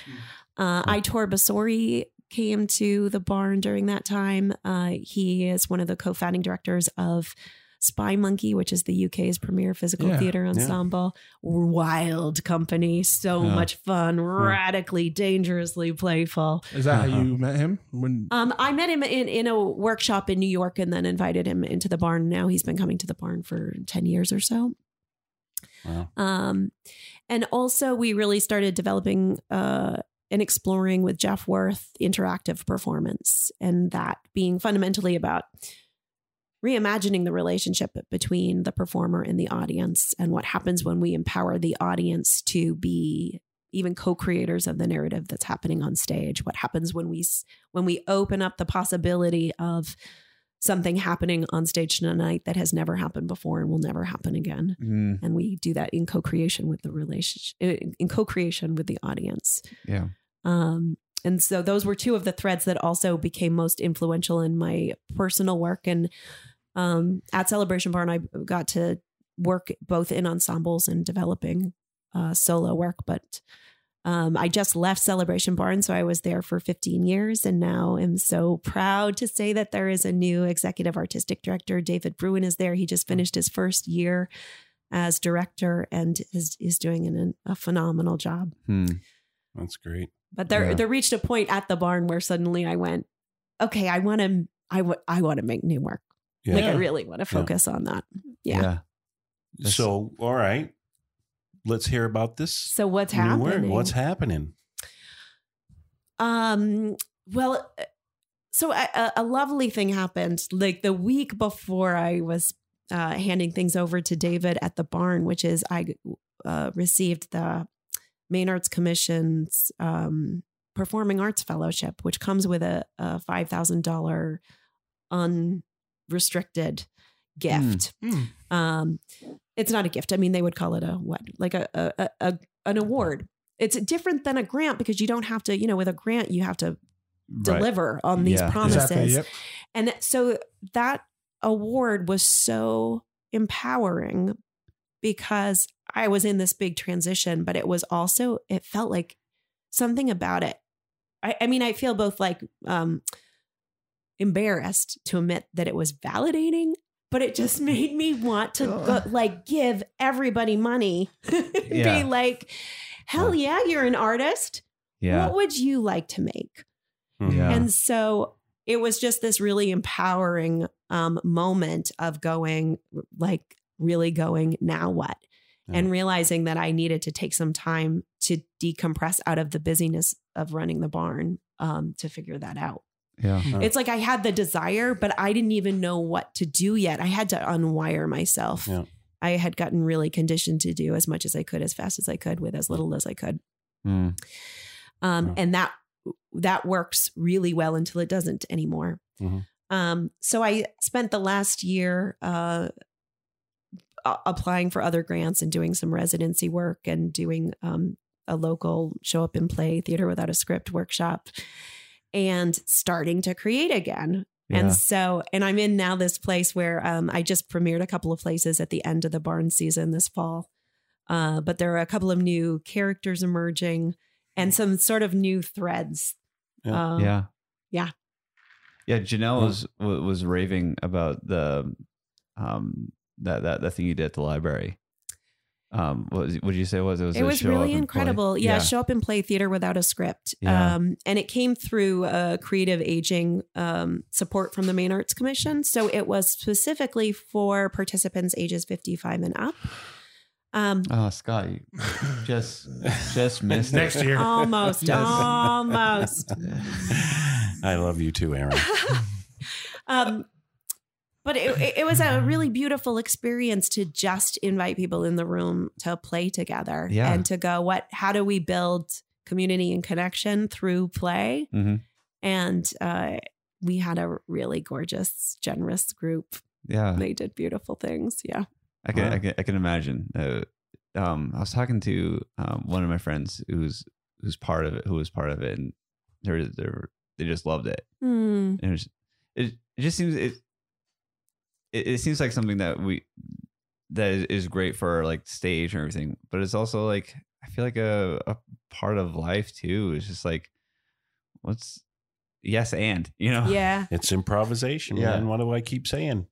Uh, Aitor Basauri came to the barn during that time. Uh, he is one of the co-founding directors of Spymonkey, which is the UK's premier physical Yeah, theater yeah. ensemble. Wild company, so Yeah. much fun, radically, dangerously playful. Is that how Uh-huh. you met him? When Um, I met him in, in a workshop in New York and then invited him into the barn. Now he's been coming to the barn for 10 years or so. Wow. Um, and also, we really started developing uh, and exploring with Jeff Wirth interactive performance, and that being fundamentally about reimagining the relationship between the performer and the audience and what happens when we empower the audience to be even co-creators of the narrative that's happening on stage. What happens when we when we open up the possibility of something happening on stage tonight that has never happened before and will never happen again. Mm, and we do that in co-creation with the relationship in in co-creation with the audience. Yeah. Um, and so those were two of the threads that also became most influential in my personal work. And um, at Celebration Barn, I got to work both in ensembles and developing uh, solo work. But um, I just left Celebration Barn, so I was there for 15 years, and now am so proud to say that there is a new executive artistic director. David Bruin is there. He just finished his first year as director and is is doing an, a phenomenal job. Hmm. That's great. But there, Yeah. there reached a point at the barn where suddenly I went, okay, I want to, I would, I want to make new work. Yeah. Like I really want to focus on that. Yeah. That's- so, all right, let's hear about this. So what's new work. happening? What's happening? Um. Well, uh, so a, a- a lovely thing happened. Like the week before I was uh, handing things over to David at the barn, which is I uh, received the Maine Arts Commission's um, Performing Arts Fellowship, which comes with a, a five thousand dollar unrestricted gift. Hmm. Um, it's not a gift. I mean, they would call it a what, like a, a, a, a an award. It's different than a grant because you don't have to, you know, with a grant you have to Right. deliver on these Yeah. promises. Exactly. Yep. And so that award was so empowering because I was in this big transition, but it was also, it felt like something about it. I, I mean, I feel both like um, embarrassed to admit that it was validating, but it just made me want to go, like give everybody money. Yeah. Be like, hell yeah, you're an artist. Yeah. What would you like to make? Mhm. Yeah. And so it was just this really empowering um, moment of going, like, really going, now what? Yeah. And realizing that I needed to take some time to decompress out of the busyness of running the barn um, to figure that out. Yeah. It's like I had the desire, but I didn't even know what to do yet. I had to unwire myself. Yeah. I had gotten really conditioned to do as much as I could, as fast as I could, with as little as I could Mm. um, Yeah. and that that works really well until it doesn't anymore. Mhm. Um, so I spent the last year uh, a- applying for other grants and doing some residency work and doing um, a local show up and play theater without a script workshop and starting to create again. Yeah. And so, and I'm in now this place where um, I just premiered a couple of places at the end of the barn season this fall. Uh, but there are a couple of new characters emerging and some sort of new threads. Yeah. Um, yeah. yeah. Yeah. Janelle Yeah. was was raving about the um that that that thing you did at the library. Um, what was, what did you say it was? It was, It was really incredible. Yeah, show up and play theater without a script. Yeah. Um, and it came through uh, creative aging um, support from the Maine Arts Commission. So it was specifically for participants ages 55 and up. Um, Oh, Scott, you just just missed Next it. year. almost, almost. I love you too, Aaron. um, but it, it- it was a really beautiful experience to just invite people in the room to play together Yeah. and to go, what, how do we build community and connection through play? Mhm. And uh, we had a really gorgeous, generous group. Yeah, They did beautiful things. Yeah. I can, Wow. I can I can imagine. Uh, um, I was talking to um, one of my friends who's who's part of it, who was part of it, and they're they are they just loved it. Hmm. And it, was, it it just seems it, it it seems like something that we that is, is great for like stage and everything, but it's also like I feel like a a part of life too. It's just like what's yes and you know Yeah. It's improvisation, Yeah. man. What do I keep saying?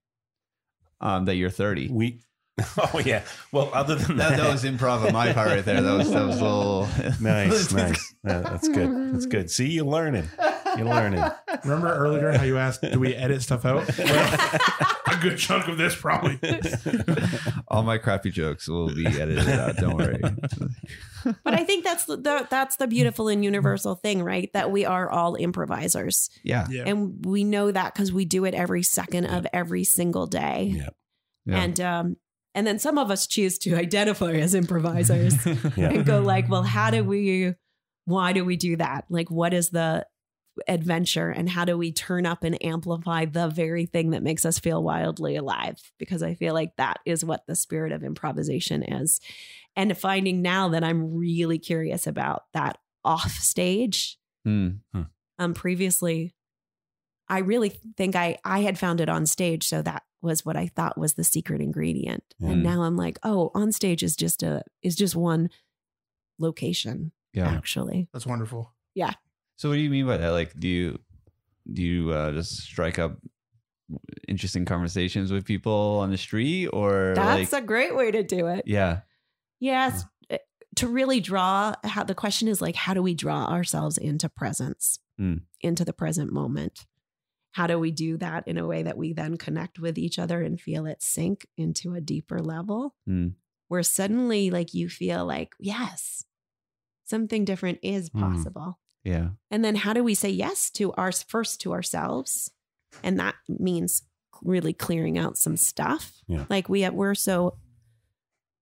um that you're 30. We. Oh yeah. Well, other than that, That, that was improv on my part right there. That was that was a little nice, nice. Yeah, that's good. That's good. See, you're learning. You're learning. Remember earlier how you asked, do we edit stuff out? Well, I good chunk of this, probably. All my crappy jokes will be edited out. Don't worry. But I think that's the, the that's the beautiful and universal thing, right? That we are all improvisers. Yeah. yeah. And we know that because we do it every second of every single day. Yeah. Yeah. And um and then some of us choose to identify as improvisers Yeah. and go like, well, how do we why do we do that? Like what is the adventure and how do we turn up and amplify the very thing that makes us feel wildly alive? Because I feel like that is what the spirit of improvisation is. And finding now that I'm really curious about that off stage Hmm. um previously i really think i i had found it on stage so that was what i thought was the secret ingredient Mm. and now i'm like oh on stage is just a is just one location Yeah. actually That's wonderful. So what do you mean by that? Like, do you do you uh, just strike up interesting conversations with people on the street, or that's like, a great way to do it yeah, yes eh, to really draw how the question is like how do we draw ourselves into presence Mm. into the present moment how do we do that in a way that we then connect with each other and feel it sink into a deeper level Mm. where suddenly like you feel like yes something different is Mm. Yeah, and then how do we say yes to our first to ourselves? And that means really clearing out some stuff. Yeah. like we have, we're so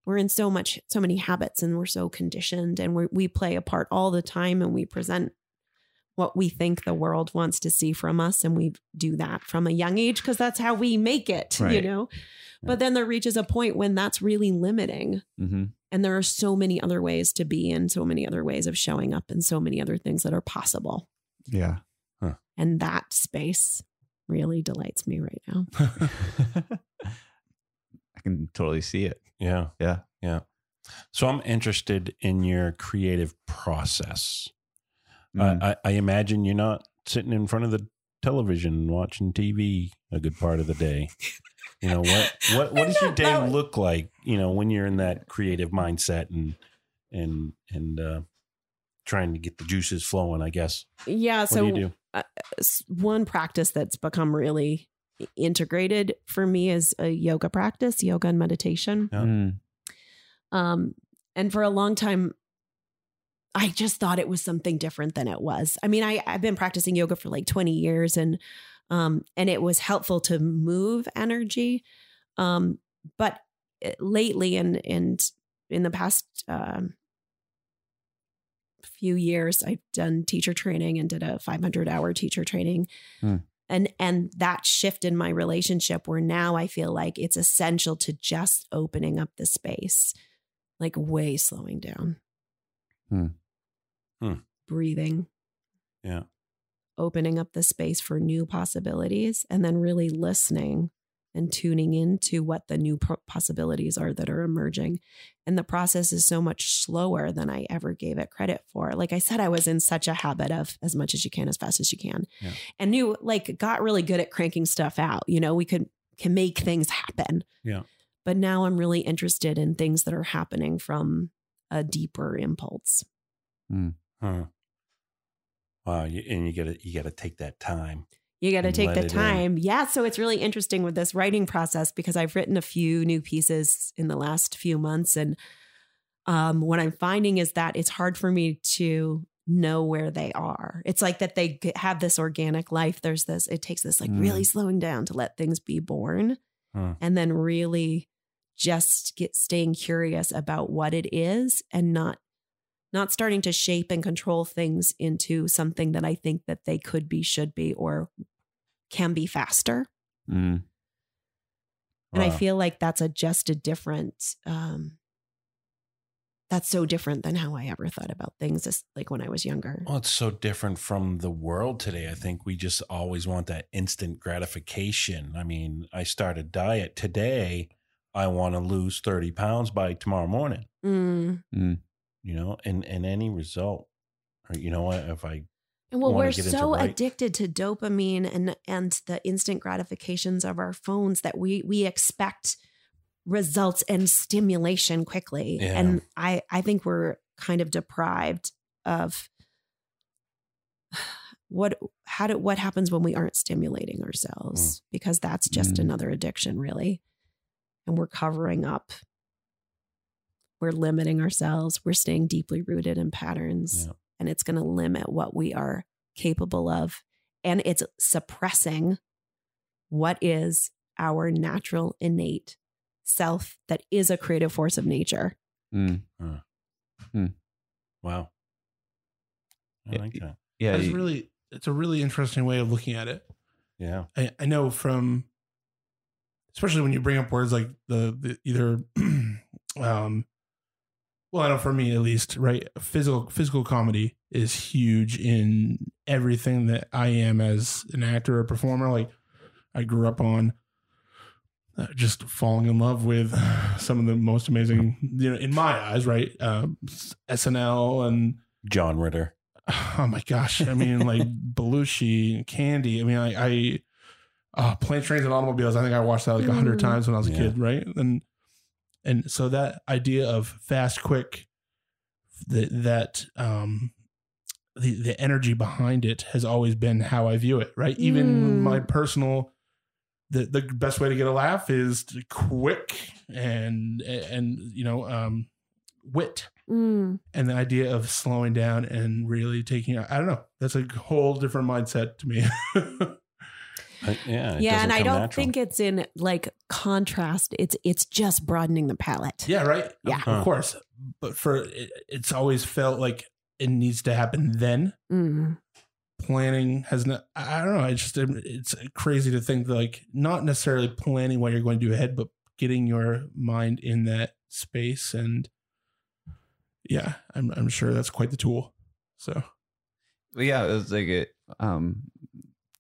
we're in so much so many habits and we're so conditioned and we we play a part all the time and we present what we think the world wants to see from us and we do that from a young age because that's how we make it you know? Yeah. but then there reaches a point when that's really limiting. Hmm and there are so many other ways to be and so many other ways of showing up and so many other things that are possible yeah. and that space really delights me right now I can totally see it. Yeah. Yeah. Yeah. So I'm interested in your creative process. Mm. I, I, I imagine you're not sitting in front of the television watching TV a good part of the day. You know what? What what does your day That look like? You know when you're in that creative mindset and and and uh, trying to get the juices flowing. I guess. yeah What so do you do? s- one practice that's become really integrated for me is a yoga practice yoga and meditation Yeah. Mm. um and for a long time i just thought it was something different than it was i mean i i've been practicing yoga for like 20 years and um and it was helpful to move energy um but uh, lately and and in the past um few years i've done teacher training and did a 500 hour teacher training Hmm. and and that shift in my relationship where now i feel like it's essential to just opening up the space like way slowing down Hmm. Hmm. breathing Yeah. Opening up the space for new possibilities and then really listening and tuning into what the new possibilities are that are emerging. And the process is so much slower than I ever gave it credit for. Like I said, I was in such a habit of as much as you can, as fast as you can, Yeah. and knew like got really good at cranking stuff out. You know, we could can make things happen. Yeah. But now I'm really interested in things that are happening from a deeper impulse. Hmm. Huh. Wow. You, and you gotta you gotta take that time. You got to take the it in. time. Yeah. So it's really interesting with this writing process because I've written a few new pieces in the last few months. And um, what I'm finding is that it's hard for me to know where they are. It's like that they have this organic life. There's this, it takes this like Mm. really slowing down to let things be born Huh. and then really just get staying curious about what it is and not not starting to shape and control things into something that I think that they could be, should be, or can be faster. Mm. And I feel like that's a just a different um that's so different than how I ever thought about things as like when I was younger. Well, it's so different from the world today. I think we just always want that instant gratification. I mean, I start a diet today. I want to lose 30 pounds by tomorrow morning, Mm. You know, and, and any result. Or, you know what? If I, And well, we're so right- addicted to dopamine and and the instant gratifications of our phones that we we expect results and stimulation quickly. Yeah. And I I think we're kind of deprived of what how do what happens when we aren't stimulating ourselves because that's just Mm. another addiction really and we're covering up we're limiting ourselves we're staying deeply rooted in patterns Yeah. and it's going to limit what we are capable of and it's suppressing what is our natural innate self that is a creative force of nature Mm. Wow. I Yeah, like that. Yeah. That's you- really it's a really interesting way of looking at it. Yeah. I, I know from especially when you bring up words like the, the either um well I know for me at least right physical physical comedy is huge in everything that I am as an actor or performer like I grew up on uh, just falling in love with some of the most amazing you know in my eyes right um, SNL and John Ritter. oh my gosh i mean like belushi and candy i mean i i uh plane trains and automobiles i think i watched that like a hundred Mm. times when i was a Yeah. kid right and and so that idea of fast quick that that um the the energy behind it has always been how i view it right even Mm. my personal the the best way to get a laugh is to quick and and you know um wit Mm. and the idea of slowing down and really taking i don't know that's a whole different mindset to me I- yeah. yeah and i don't natural. think it's in like contrast it's it's just broadening the palette yeah right Yeah. of course but for it, it's always felt like it needs to happen then Mm. planning has not i I don't know it's just it's crazy to think that like not necessarily planning what you're going to do ahead but getting your mind in that space and yeah i'm, I'm sure that's quite the tool so But yeah, it was like it um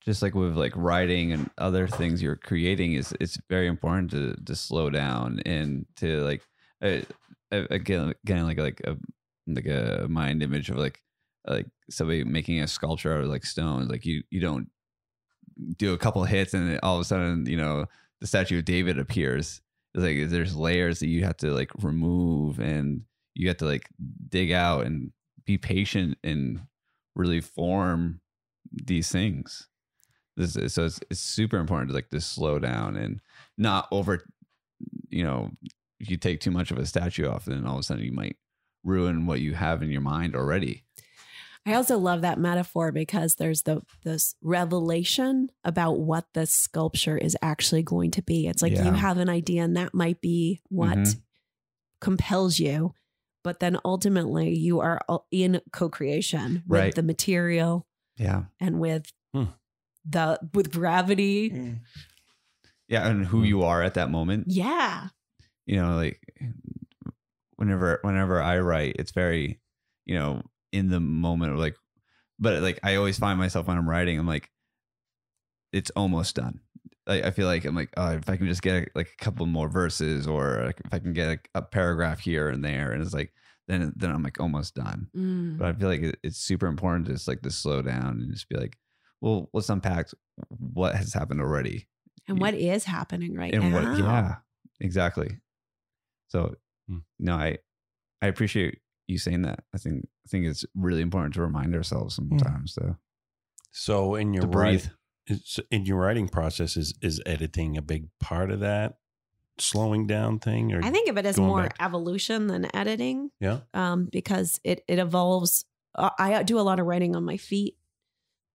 just like with like writing and other things you're creating is it's very important to to slow down and to like uh, uh, again again like like a like a mind image of like like somebody making a sculpture out of like stones like you you don't do a couple hits and all of a sudden you know the statue of David appears it's like there's layers that you have to like remove and you have to like dig out and be patient and really form these things. This is, so it's, it's super important to like to slow down and not over, you know, if you take too much of a statue off, then all of a sudden you might ruin what you have in your mind already. I also love that metaphor because there's the this revelation about what the sculpture is actually going to be. It's like Yeah. you have an idea and that might be what Mhm. compels you, but then ultimately you are all in co-creation with Right. the material Yeah. and with Hmm. The with gravity. Yeah. And who Hmm. you are at that moment. Yeah. you know like whenever whenever i write it's very you know in the moment of like but like i always find myself when i'm writing i'm like it's almost done I, I feel like i'm like oh, if i can just get like a couple more verses or like if i can get a, a paragraph here and there and it's like then then i'm like almost done Mm. but i feel like it, it's super important to just like to slow down and just be like well let's unpack what has happened already And what is happening right and now? what yeah exactly so Hmm. no i i appreciate you saying that i think i think it's really important to remind ourselves sometimes though So in your to breathe write- in your writing process is is editing a big part of that slowing down thing or I think of it as more back- evolution than editing. yeah um, because it it evolves. Uh, I do a lot of writing on my feet,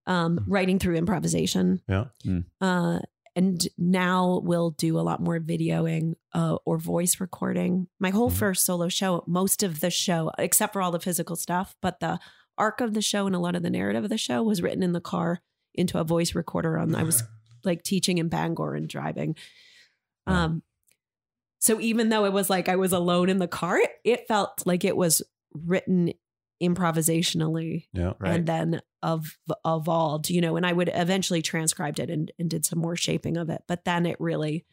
um, writing through improvisation. Yeah. Mm. Uh, and now we'll do a lot more videoing uh, or voice recording. My whole Mhm. first solo show, most of the show, except for all the physical stuff, but the arc of the show and a lot of the narrative of the show was written in the car into a voice recorder. On I was like teaching in Bangor and driving. Wow. Um, so even though it was like I was alone in the car, it, it felt like it was written improvisationally yeah and then of evolved, you know, and I would eventually transcribed it and, and did some more shaping of it. But then it really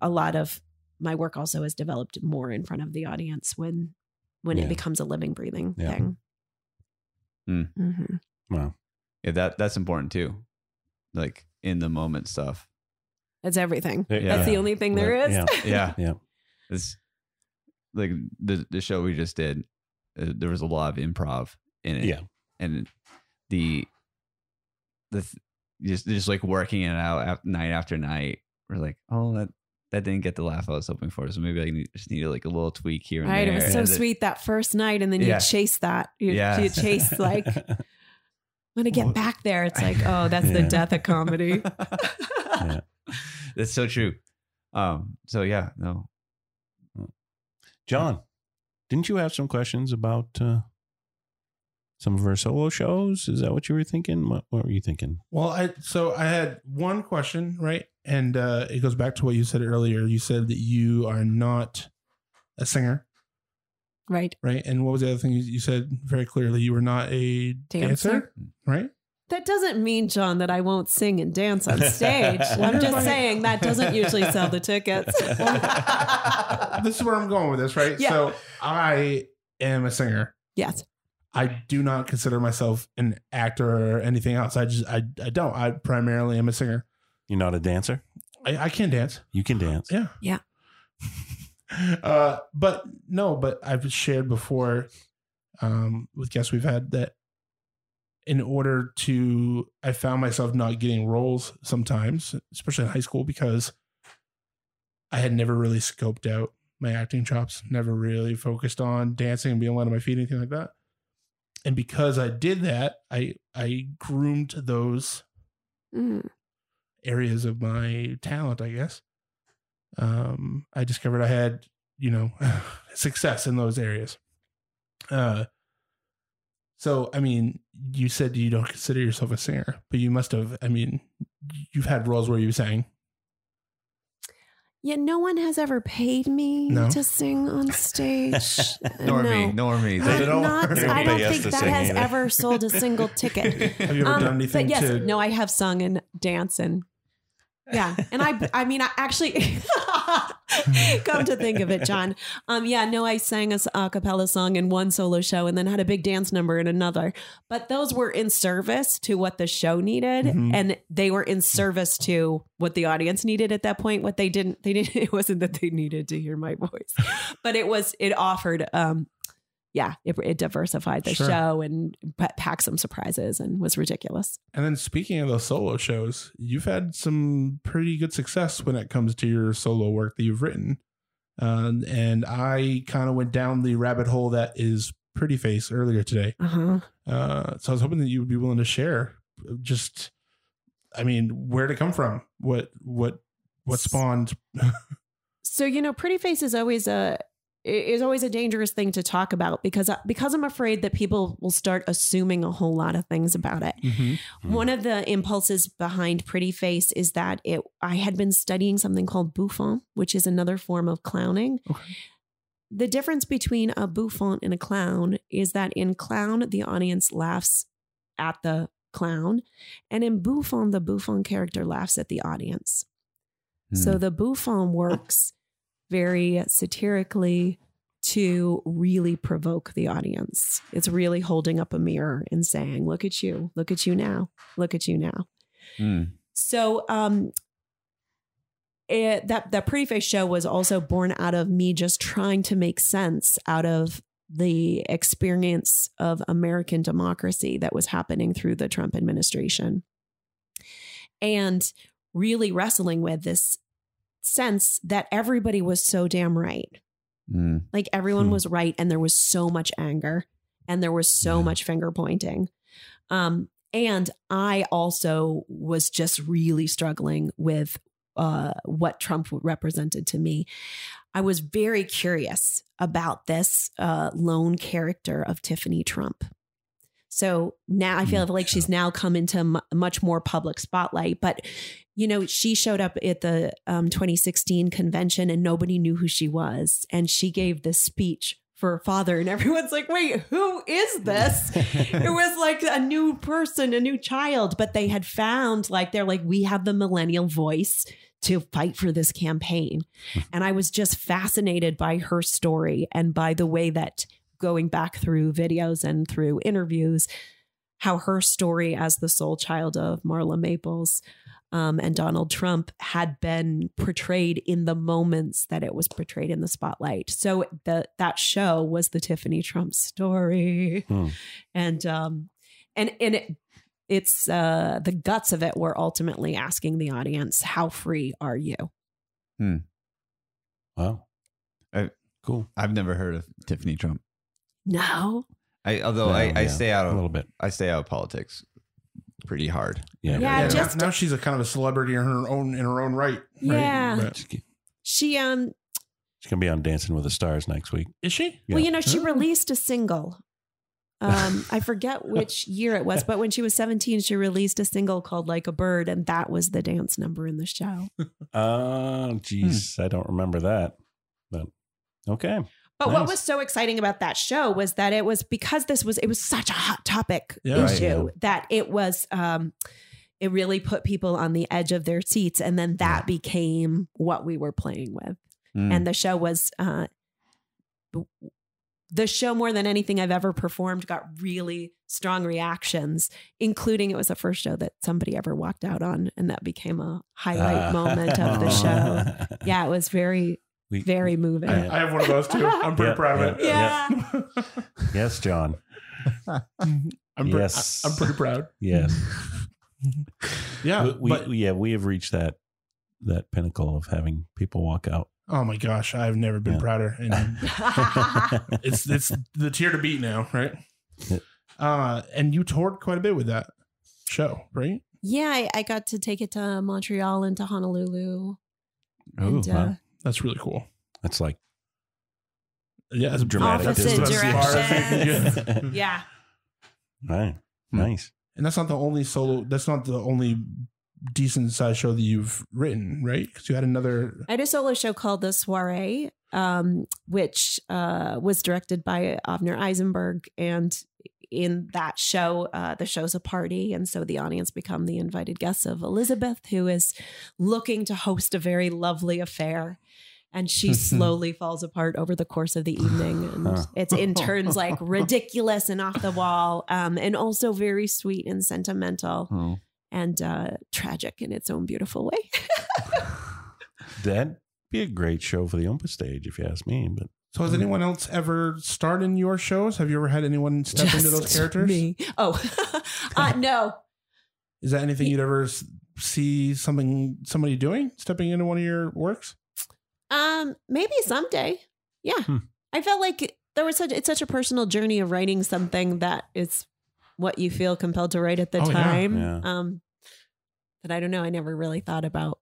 a lot of my work also has developed more in front of the audience when when Yeah. it becomes a living, breathing Yeah. thing. Hmm. Mhm. wow yeah that that's important too like in the moment stuff That's everything. Yeah. That's the only thing there Right. is. Yeah. yeah Yeah. it's like the the show we just did uh, there was a lot of improv in it yeah and the the just just like working it out af- night after night. We're like, oh, that that didn't get the laugh I was hoping for. So maybe I need, just needed like a little tweak here and Right. there. It was so And then- sweet that first night. And then Yeah. you chase that. You, Yeah. you chase like, when I get back there, it's like, oh, that's the death of comedy. Yeah. That's so true. Um. So yeah. No. John, didn't you have some questions about uh, some of her solo shows? Is that what you were thinking? What, what were you thinking? Well, I so I had one question, right? And uh it goes back to what you said earlier. You said that you are not a singer, right. right? And what was the other thing you, you said very clearly? You were not a dancer, Dancer. right? That doesn't mean, John, that I won't sing and dance on stage. I'm just saying that doesn't usually sell the tickets. this is where I'm going with this, right? Yeah. So I am a singer. yes. I do not consider myself an actor or anything else. I just I I don't. I primarily am a singer. You're not a dancer? I, I can dance. You can dance. Yeah. Yeah. uh, but no, but I've shared before um, with guests we've had that in order to, I found myself not getting roles sometimes, especially in high school, because I had never really scoped out my acting chops, never really focused on dancing and being light on my feet, anything like that. And because I did that, I I groomed those Mm. areas of my talent, I guess. Um, I discovered I had, you know, success in those areas. Uh, so, I mean, you said you don't consider yourself a singer, but you must have. I mean, you've had roles where you sang. Yeah, no one has ever paid me No? to sing on stage. Nor me. Nor me. They I'm don't- not, I don't think that has either. ever sold a single ticket. Have you ever Um, done anything but yes, to? no, I have sung and dance and yeah, and I, I mean, I actually come to think of it, John. Um, yeah, no, I sang a, a cappella song in one solo show and then had a big dance number in another. But those were in service to what the show needed, Mhm. and they were in service to what the audience needed at that point. What they didn't, they didn't. It wasn't that they needed to hear my voice, but it was. It offered. Um, yeah, it, it diversified the Sure. show and pa- packed some surprises and was ridiculous. And then speaking of those solo shows, you've had some pretty good success when it comes to your solo work that you've written. Um, and I kind of went down the rabbit hole that is Pretty Face earlier today. Uh huh. Uh, so I was hoping that you would be willing to share just, I mean, where to come from, what, what, what spawned. So you know, pretty face is always a is always a dangerous thing to talk about because because I'm afraid that people will start assuming a whole lot of things about it. Mhm. Hmm. One of the impulses behind Pretty Face is that it I had been studying something called bouffon, which is another form of clowning. Okay. The difference between a bouffon and a clown is that in clown the audience laughs at the clown, and in bouffon the bouffon character laughs at the audience. So the bouffon works very satirically to really provoke the audience. It's really holding up a mirror and saying, "Look at you, look at you now, look at you now." Mm. So, um, it, that that pretty face show was also born out of me just trying to make sense out of the experience of American democracy that was happening through the Trump administration, and really wrestling with this sense that everybody was so damn right. Mm. Like everyone Hmm. was right, and there was so much anger, and there was so Yeah. much finger pointing. Um, and I also was just really struggling with uh, what Trump represented to me. I was very curious about this uh, lone character of Tiffany Trump. So now I feel Mm, like she's now come into m- much more public spotlight. But, you know, she showed up at the um, 2016 convention and nobody knew who she was. And she gave this speech for her father. And everyone's like, wait, who is this? it was like a new person, a new child, but they had found like they're like, we have the millennial voice to fight for this campaign. and I was just fascinated by her story and by the way that going back through videos and through interviews, how her story as the sole child of Marla Maples um, and Donald Trump had been portrayed in the moments that it was portrayed in the spotlight. So the that show was the Tiffany Trump story, Hmm. and um, and and it it's uh, the guts of it. We're ultimately asking the audience, how free are you? Hmm. Wow. I- cool. I've never heard of Tiffany Trump. No. I although No, I, I yeah, stay out A of little bit. I stay out of politics pretty hard. Yeah. Yeah, Yeah, now- just- now, she's a kind of a celebrity in her own in her own right. right? Yeah. But- She's She um she's going to be on Dancing with the Stars next week. is she? Yeah. well, you know, she Oh. released a single. Um, I forget which year it was, but when she was 17, she released a single called Like a Bird, and that was the dance number in the show. Oh, geez. I don't remember that. But okay. But what was so exciting about that show was that it was because this was it was such a hot topic Yeah. Right, issue yeah. that it was um it really put people on the edge of their seats and then that became what we were playing with. Mm. And the show was uh the show more than anything I've ever performed got really strong reactions, including it was the first show that somebody ever walked out on and that became a highlight moment of the show. Yeah, it was very We- very moving. I, I have one of those too. I'm pretty Yeah, proud of it. yeah. Yes, John. I'm pre- Yes. I'm pretty proud. Yes. Yeah, we, we- but yeah, we have reached that that pinnacle of having people walk out. oh my gosh, I've never been Yeah. prouder. And it's it's the tier to beat now, right? Yeah. Uh, and you toured quite a bit with that show, right? Yeah, I, I got to take it to Montreal and to Honolulu. And, Ooh, wow. uh, That's really cool. That's like Yeah, it's dramatic. Opposite that's as far as you can get. yeah. right. Hmm. Nice. And that's not the only solo. That's not the only decent sized show that you've written, right? Because you had another. I had a solo show called The Soiree, um, which uh, was directed by Avner Eisenberg. And in that show, uh, the show's a party. And so the audience become the invited guests of Elizabeth, who is looking to host a very lovely affair. And she slowly falls apart over the course of the evening. And Huh. it's in turns like ridiculous and off the wall, um, and also very sweet and sentimental Oh. and uh, tragic in its own beautiful way. That'd be a great show for the Oompa stage, if you ask me. But So has anyone else ever starred in your shows? Have you ever had anyone step into those characters? Me. Oh, uh, no. Is that anything you'd ever see something somebody doing, stepping into one of your works? Um, maybe someday. Yeah, Hmm. I felt like there was such it's such a personal journey of writing something that is what you feel compelled to write at the Oh, time. Yeah. Um, that I don't know. I never really thought about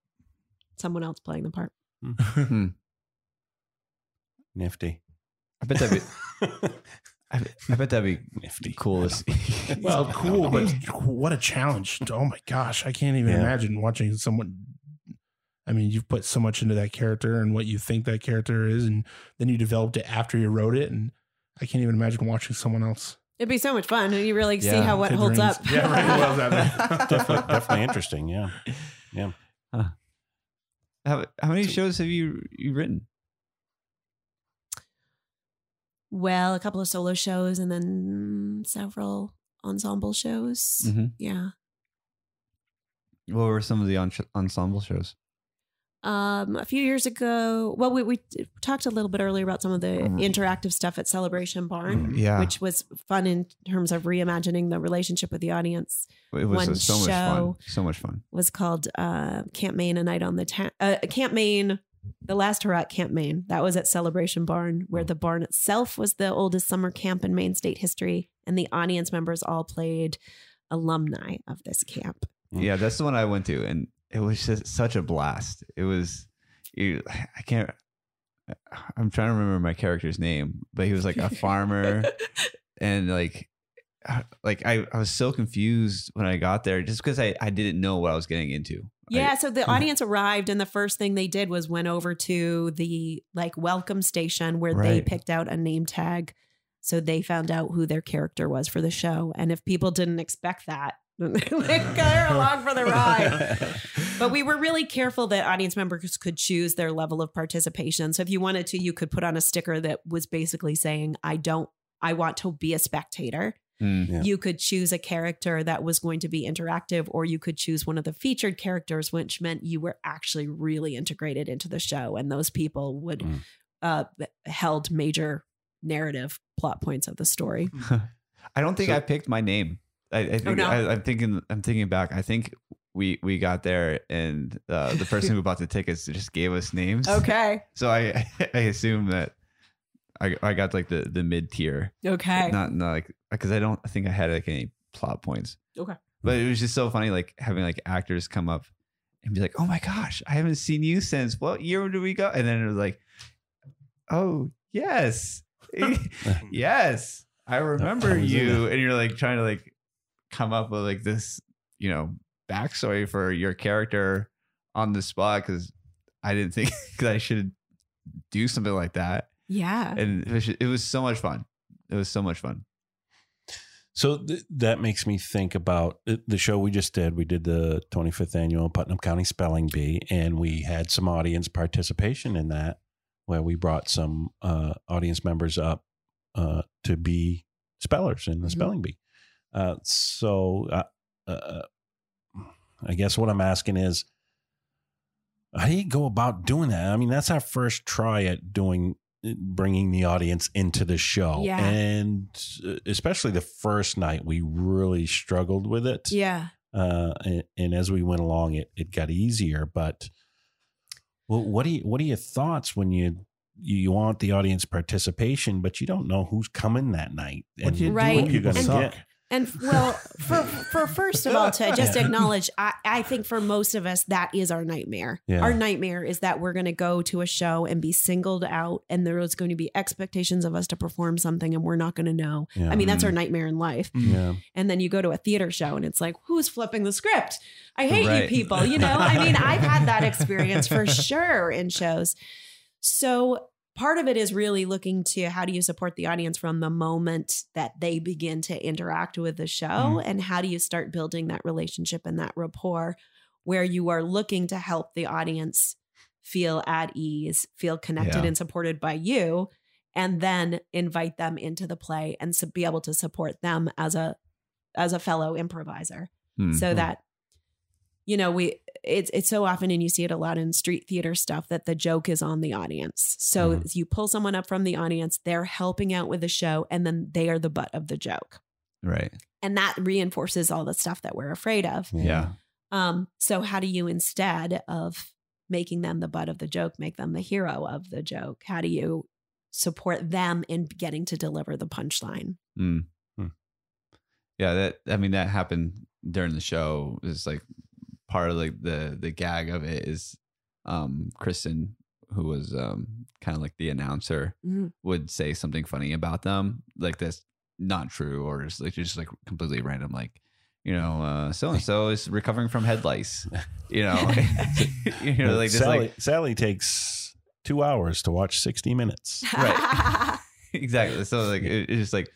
someone else playing the part. Hmm. nifty. I bet that'd be I, I bet that'd be Nifty. cool. Well, cool, but what a challenge! Oh my gosh, I can't even Yeah. imagine watching someone. I mean, you've put so much into that character and what you think that character is, and then you developed it after you wrote it, and I can't even imagine watching someone else. It'd be so much fun, and you really see how what Kid holds Rings. up. Yeah, right. Well, that- definitely, definitely interesting. Yeah. How, how many shows have you you written? well, a couple of solo shows, and then several ensemble shows. Mhm. Yeah. What were some of the en- ensemble shows? Um, a few years ago, well, we, we talked a little bit earlier about some of the Mm. interactive stuff at Celebration Barn, Yeah, which was fun in terms of reimagining the relationship with the audience. it was one uh, so much fun. show- So much fun. Was called uh, Camp Maine, a night on the town. uh, Camp Maine, the last hurrah at Camp Maine. That was at Celebration Barn, where the barn itself was the oldest summer camp in Maine state history, and the audience members all played alumni of this camp. Mm. Yeah, that's the one I went to, and it was just such a blast. It was, you, I can't. I'm trying to remember my character's name, but he was like a farmer, and like, uh, like I, I was so confused when I got there just because I, I didn't know what I was getting into. Yeah, I- so the audience arrived, and the first thing they did was went over to the like welcome station where they picked out a name tag, so they found out who their character was for the show. And if people didn't expect that, like, they're along for the ride. But we were really careful that audience members could choose their level of participation. So if you wanted to, you could put on a sticker that was basically saying, "I don't, I want to be a spectator." Mm. Yeah. You could choose a character that was going to be interactive, or you could choose one of the featured characters, which meant you were actually really integrated into the show, and those people would Mm. uh, held major narrative plot points of the story. I don't think So- I picked my name. I, I think no. I, I'm thinking. I'm thinking back. I think we we got there, and uh, the person who bought the tickets just gave us names. Okay. So I I assume that I I got like the the mid tier, Okay. not not like because I don't think I had like any plot points. Okay. But it was just so funny, like having like actors come up and be like, "Oh my gosh, I haven't seen you since what year did we go?" And then it was like, "Oh yes, yes, I remember you." And you're like trying to like come up with like this, you know, backstory for your character on the spot because I didn't think that I should do something like that, yeah. and it was, it was so much fun. It was so much fun. So th- that makes me think about uh, the show we just did. We did the 25th annual Putnam County Spelling Bee, and we had some audience participation in that, where we brought some uh, audience members up uh, to be spellers in the Mhm. spelling bee. Uh, so uh, uh, I guess what I'm asking is, how do you go about doing that? I mean, that's our first try at doing bringing the audience into the show, Yeah. and uh, especially the first night, we really struggled with it. yeah. Uh, and, and as we went along, it it got easier. But well, what do you what are your thoughts when you you you want the audience participation, but you don't know who's coming that night What do you do Right. when what you're gonna suck? get? And well, for for first of all, to just Yeah. acknowledge, I, I think for most of us that is our nightmare. Yeah. Our nightmare is that we're going to go to a show and be singled out, and there is going to be expectations of us to perform something, and we're not going to know. Yeah. I mean, that's our mm. nightmare in life. Mm. yeah. And then you go to a theater show, and it's like, who's flipping the script? I hate you people. You know, I mean, I've had that experience for sure in shows. So part of it is really looking to how do you support the audience from the moment that they begin to interact with the show Mhm. and how do you start building that relationship and that rapport where you are looking to help the audience feel at ease feel connected Yeah. and supported by you and then invite them into the play and so be able to support them as a as a fellow improviser Hmm. so that you know we it's it's so often and you see it a lot in street theater stuff that the joke is on the audience so Mhm. you pull someone up from the audience they're helping out with the show and then they are the butt of the joke right. and that reinforces all the stuff that we're afraid of Yeah. um so how do you instead of making them the butt of the joke make them the hero of the joke how do you support them in getting to deliver the punchline Mm. Hmm. Yeah, that I mean that happened during the show. It's like part of like the the gag of it is um Kristen, who was um kind of like the announcer, Mhm. would say something funny about them, like that's not true, or just like just like completely random, like you know, uh so and so is recovering from head lice. You know, you know, like Sally, like Sally takes two hours to watch 60 minutes. Right. exactly. So like it, it's just like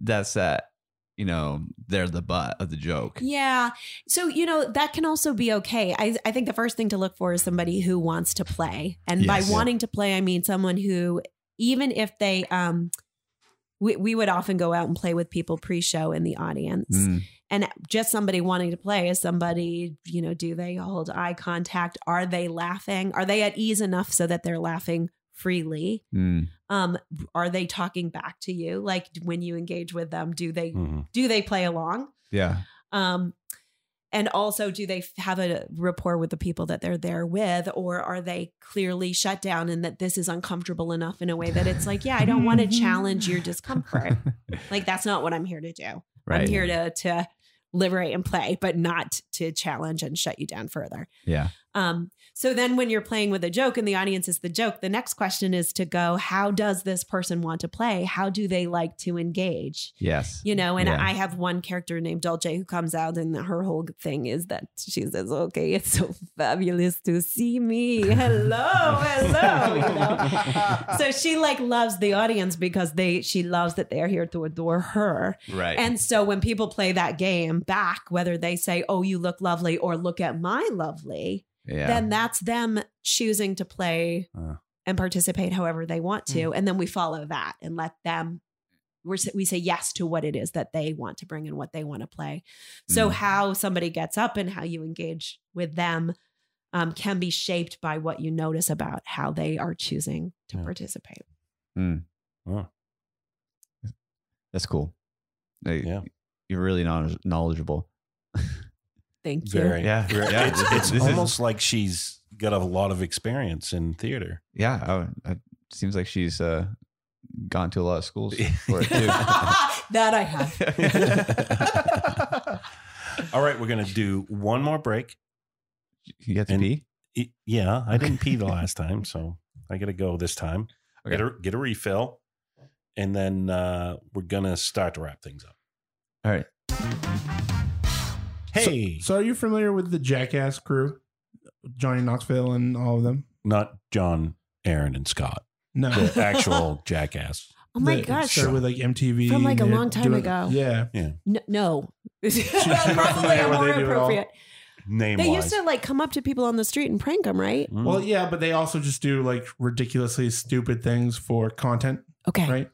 that's that. You know, they're the butt of the joke. Yeah. So, you know, that can also be okay. I, I think the first thing to look for is somebody who wants to play. And by wanting to play, I mean someone who, even if they, um, we, we would often go out and play with people pre-show in the audience Mm, and just somebody wanting to play is somebody you know do they hold eye contact are they laughing are they at ease enough so that they're laughing freely mm, um are they talking back to you like when you engage with them do they Mhm. do they play along yeah. um and also do they have a rapport with the people that they're there with or are they clearly shut down and that this is uncomfortable enough in a way that it's like yeah i don't want to challenge your discomfort like that's not what i'm here to do right. i'm here to to liberate and play but not to challenge and shut you down further Yeah. Um, so then when you're playing with a joke and the audience is the joke, the next question is to go, how does this person want to play? How do they like to engage? Yes. You know, and Yeah. I have one character named Dolce who comes out and her whole thing is that she says, Okay, it's so fabulous to see me. Hello, hello. You know? so she like loves the audience because they she loves that they're here to adore her. Right. And so when people play that game back, whether they say, Oh, you look lovely, or look at my lovely, yeah. then that's them choosing to play Uh. and participate however they want to. And then we follow that and let them, we're, we say yes to what it is that they want to bring and what they want to play. So, Mm. how somebody gets up and how you engage with them um, can be shaped by what you notice about how they are choosing to Yeah. participate. Oh, That's cool. Like, Yeah. you're really knowledgeable. Thank you. Very. Yeah, Very- yeah. It's, it's is- this is- almost like she's got a lot of experience in theater. Yeah, I, it seems like she's uh, gone to a lot of schools for it too. that I have. All right, we're gonna do one more break. you have to And- pee. E- Yeah, I didn't pee the last time, so I got to go this time. Okay. Get a get a refill, and then uh, we're gonna start to wrap things up. All right. Hey, So, are you familiar with the Jackass crew, Johnny Knoxville and all of them? not John, Aaron, and Scott, No, the actual jackass. Oh my The- gosh. started with like MTV From, like, a long time doing- ago. Yeah, N- no. not Probably more they do at all? appropriate. Name They used to like come up to people on the street and prank them, right? Mm. Well, yeah, but they also just do like ridiculously stupid things for content, Okay. right?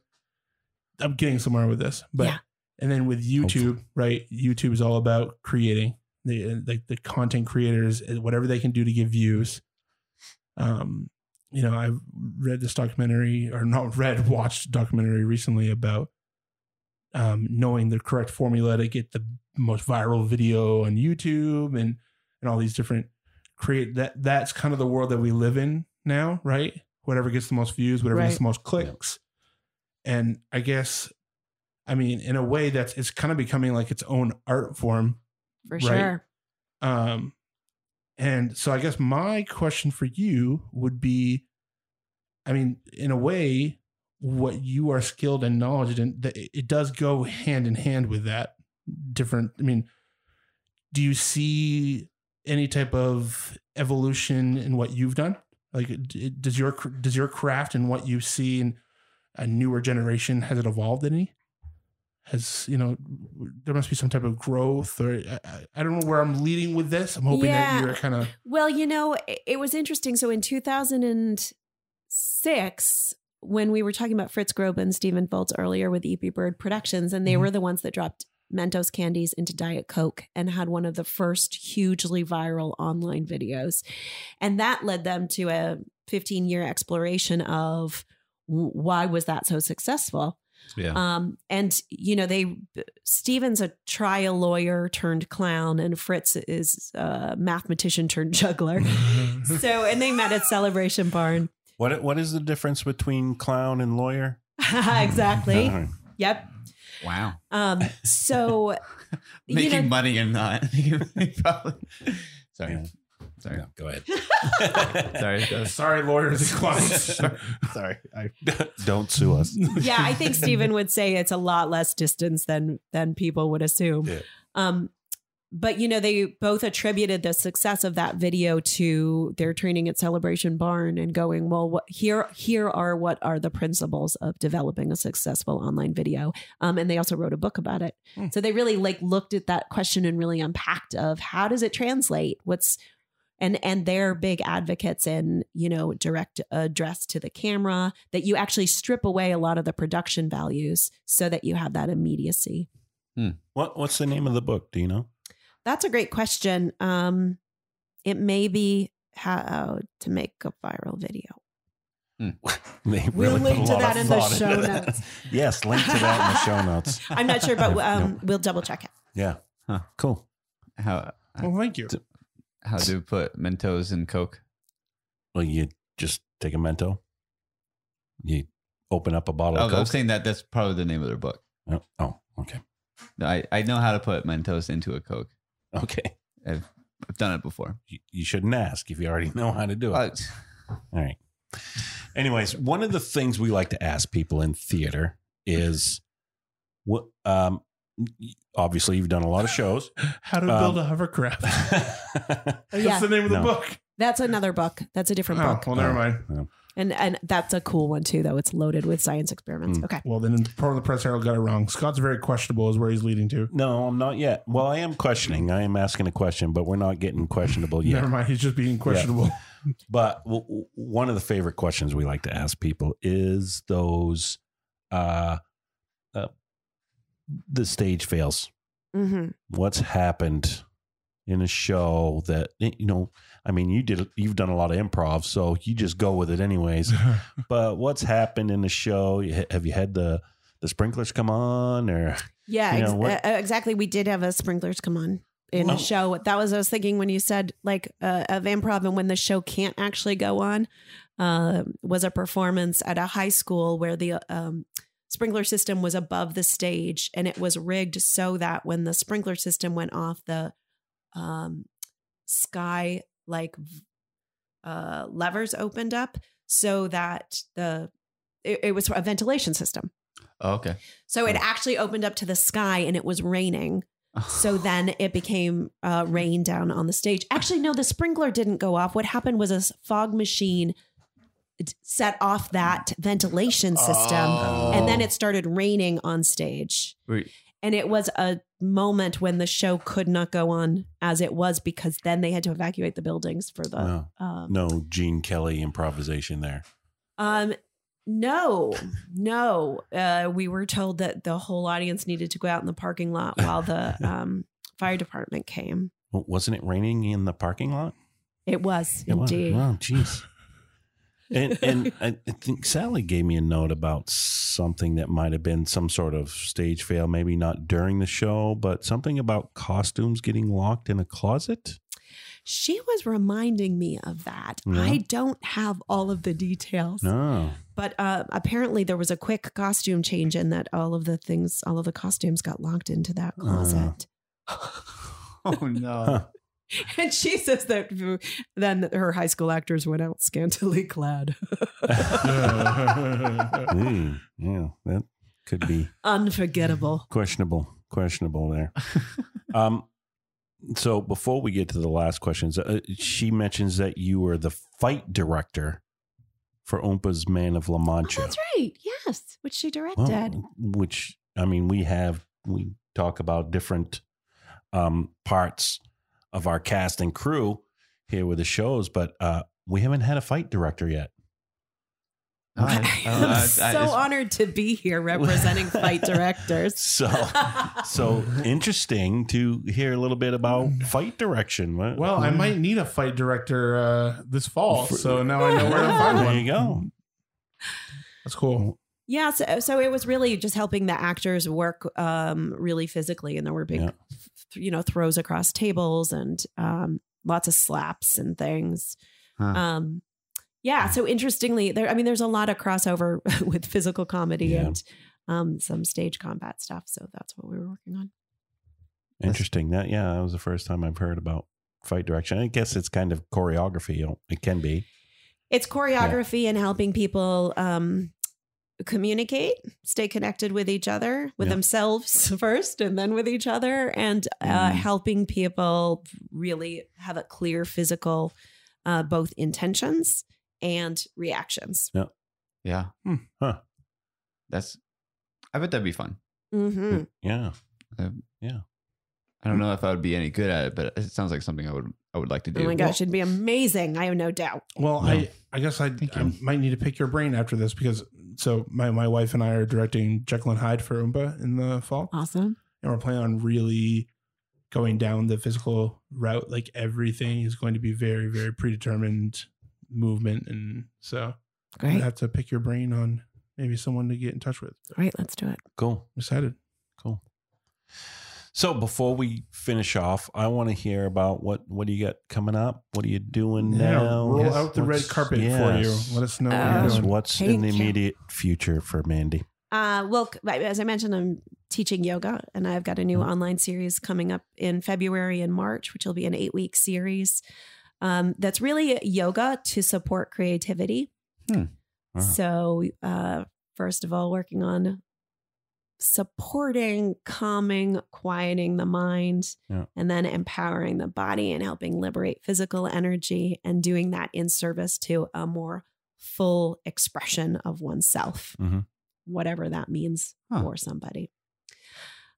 I'm getting somewhere with this, but Yeah. And then with YouTube, right? YouTube is all about creating the like the content creators, uh, whatever they can do to get views. Um, you know, I've read this documentary, or not read, watched documentary recently about um, knowing the correct formula to get the most viral video on YouTube and and all these different create that that's kind of the world that we live in now, right? Whatever gets the most views, whatever gets the most clicks. And I guess I mean in a way that's it's kind of becoming like its own art form. For Right. sure. Um and so I guess my question for you would be I mean, in a way, what you are skilled and knowledge in, that it does go hand in hand with that. Different. I mean, do you see any type of evolution in what you've done? Like, does your does your craft and what you see in a newer generation has it evolved any? Has you know there must be some type of growth, or I, I- don't know where I'm leading with this. I'm hoping Yeah. that you're kind of Well, you know, it, it was interesting. So in 2006, when we were talking about Fritz Grobe and Stephen Voltz earlier with EepyBird Productions, and they Mhm. were the ones that dropped Mentos candies into Diet Coke and had one of the first hugely viral online videos. And that led them to a 15 year exploration of why was that so successful? Yeah. Um, and you know, they Stephen's a trial lawyer turned clown, and Fritz is a mathematician turned juggler. so, and they met at Celebration Barn. what what is the difference between clown and lawyer? exactly. All right. Yep. wow. Um, so you Making know- money and not. Probably. Sorry. Yeah. Sorry. No, go ahead. Sorry. that sorry, lawyers and clients. Sorry. I, Don't sue us. yeah, I think Stephen would say it's a lot less distance than than people would assume. Yeah. Um, but you know, they both attributed the success of that video to their training at Celebration Barn and going, well, what here here are what are the principles of developing a successful online video. Um, and they also wrote a book about it. Hmm. So they really like looked at that question and really unpacked of how does it translate? What's and and they're big advocates in you know direct address to the camera that you actually strip away a lot of the production values so that you have that immediacy What what's the name of the book? Do you know? that's a great question um it may be how to make a viral video They We'll link to that in the show notes. yes, link to that in the show notes. i'm not sure but Nope. um we'll double check it Yeah. Huh. Cool. how well, thank you. How to put Mentos in Coke? Well, you just take a Mento. You open up a bottle Oh, of I'm saying that that's probably the name of their book. Oh, oh, okay. No, I, I know how to put Mentos into a Coke. Okay. I've, I've done it before. You, you shouldn't ask if you already know how to do it. Uh, All right. Anyways, one of the things we like to ask people in theater is what um obviously you've done a lot of shows. How to build a hovercraft. That's yeah the name of the No. book. that's another book that's a different Oh, book well, never mind. and and that's a cool one too though it's loaded with science experiments Hmm. okay Well, then in part of the press herald got it wrong. Scott's very questionable, is where he's leading to. no, I'm not yet. Well, I am questioning. I am asking a question, but we're not getting questionable yet. Never mind. He's just being questionable. But w- w- one of the favorite questions we like to ask people is those uh the stage fails. hmm What's happened in a show that you know? I mean, you did you've done a lot of improv, so you just go with it anyways. but what's happened in the show? Have you had the the sprinklers come on or Yeah, You know, ex- what- uh, exactly. We did have a sprinklers come on in Oh. a show. That was I was thinking when you said like uh, of improv and when the show can't actually go on. Uh, was a performance at a high school where the um, sprinkler system was above the stage and it was rigged so that when the sprinkler system went off, the um, sky like uh, levers opened up so that the it, it was a ventilation system. Oh, okay. So it actually opened up to the sky and it was raining. So then it became uh, rain down on the stage. Actually, no, the sprinkler didn't go off. What happened was a fog machine set off that ventilation system Oh. and then it started raining on stage. Wait, And it was a moment when the show could not go on as it was because then they had to evacuate the buildings for the. no, Um, no Gene Kelly improvisation there. Um, no, no. Uh, we were told that the whole audience needed to go out in the parking lot while the um, fire department came. Well, Wasn't it raining in the parking lot? It was It was. indeed. Wow, jeez. And and I I think Sally gave me a note about something that might have been some sort of stage fail, maybe not during the show, but something about costumes getting locked in a closet. She was reminding me of that. Yeah. I don't have all of the details, No. but uh, apparently there was a quick costume change and that all of the things, all of the costumes got locked into that Uh. closet. oh no. Huh. and she says that then her high school actors went out scantily clad. Mm, yeah, that could be Unforgettable. questionable. Questionable there. Um. So before we get to the last questions, uh, she mentions that you were the fight director for Oompa's Man of La Oh, Mancha. that's right. Yes, which she directed. Well, which I mean, we have we talk about different um, parts of our cast and crew here with the shows, but uh, we haven't had a fight director yet. I- I don't know. I'm I- I- so honored to be here representing fight directors. So, so interesting to hear a little bit about fight direction. What- Well, I might need a fight director uh, this fall, so now I know where to find one. There you go. That's cool. Yeah, so, so it was really just helping the actors work um, really physically, and there were big, Yeah. Th- you know, throws across tables and um, lots of slaps and things. Huh. Um, yeah, so interestingly, there. I mean, there's a lot of crossover with physical comedy Yeah. and um, some stage combat stuff. So that's what we were working on. Interesting. That yeah, that was the first time I've heard about fight direction. I guess it's kind of choreography. you know, It can be. It's choreography and helping people um, communicate, stay connected with each other, with Yeah. themselves first, and then with each other, and uh, Mm. helping people really have a clear physical, uh, both intentions and reactions. Yeah. Hmm. Huh. That's. I bet that'd be fun. hmm Yeah. Yeah. I don't know if I would be any good at it, but it sounds like something I would I would like to do. Oh my gosh, it'd be amazing. I have no doubt. Well, Yeah. I I guess I, Thank I might need to pick your brain after this because so my, my wife and I are directing Jekyll and Hyde for Oompa in the fall, Awesome. and we're planning on really going down the physical route. Like everything is going to be very very predetermined movement, and so I Great. have to pick your brain on maybe someone to get in touch with. All right, let's do it. Cool. I'm excited. Cool. So before we finish off, I want to hear about what what do you got coming up? What are you doing Yeah, now? roll Yes. out the red carpet yes. for you. Let us know what Uh, you're Yes, doing. what's in the Thank you. immediate future for Mandy? Uh, well, as I mentioned, I'm teaching yoga, and I've got a new Mhm. online series coming up in February and March, which will be an eight week series. Um, that's really yoga to support creativity. Wow. So, uh, first of all, working on supporting, calming, quieting the mind, Yeah. and then empowering the body and helping liberate physical energy, and doing that in service to a more full expression of oneself Mhm. whatever that means Huh. for somebody.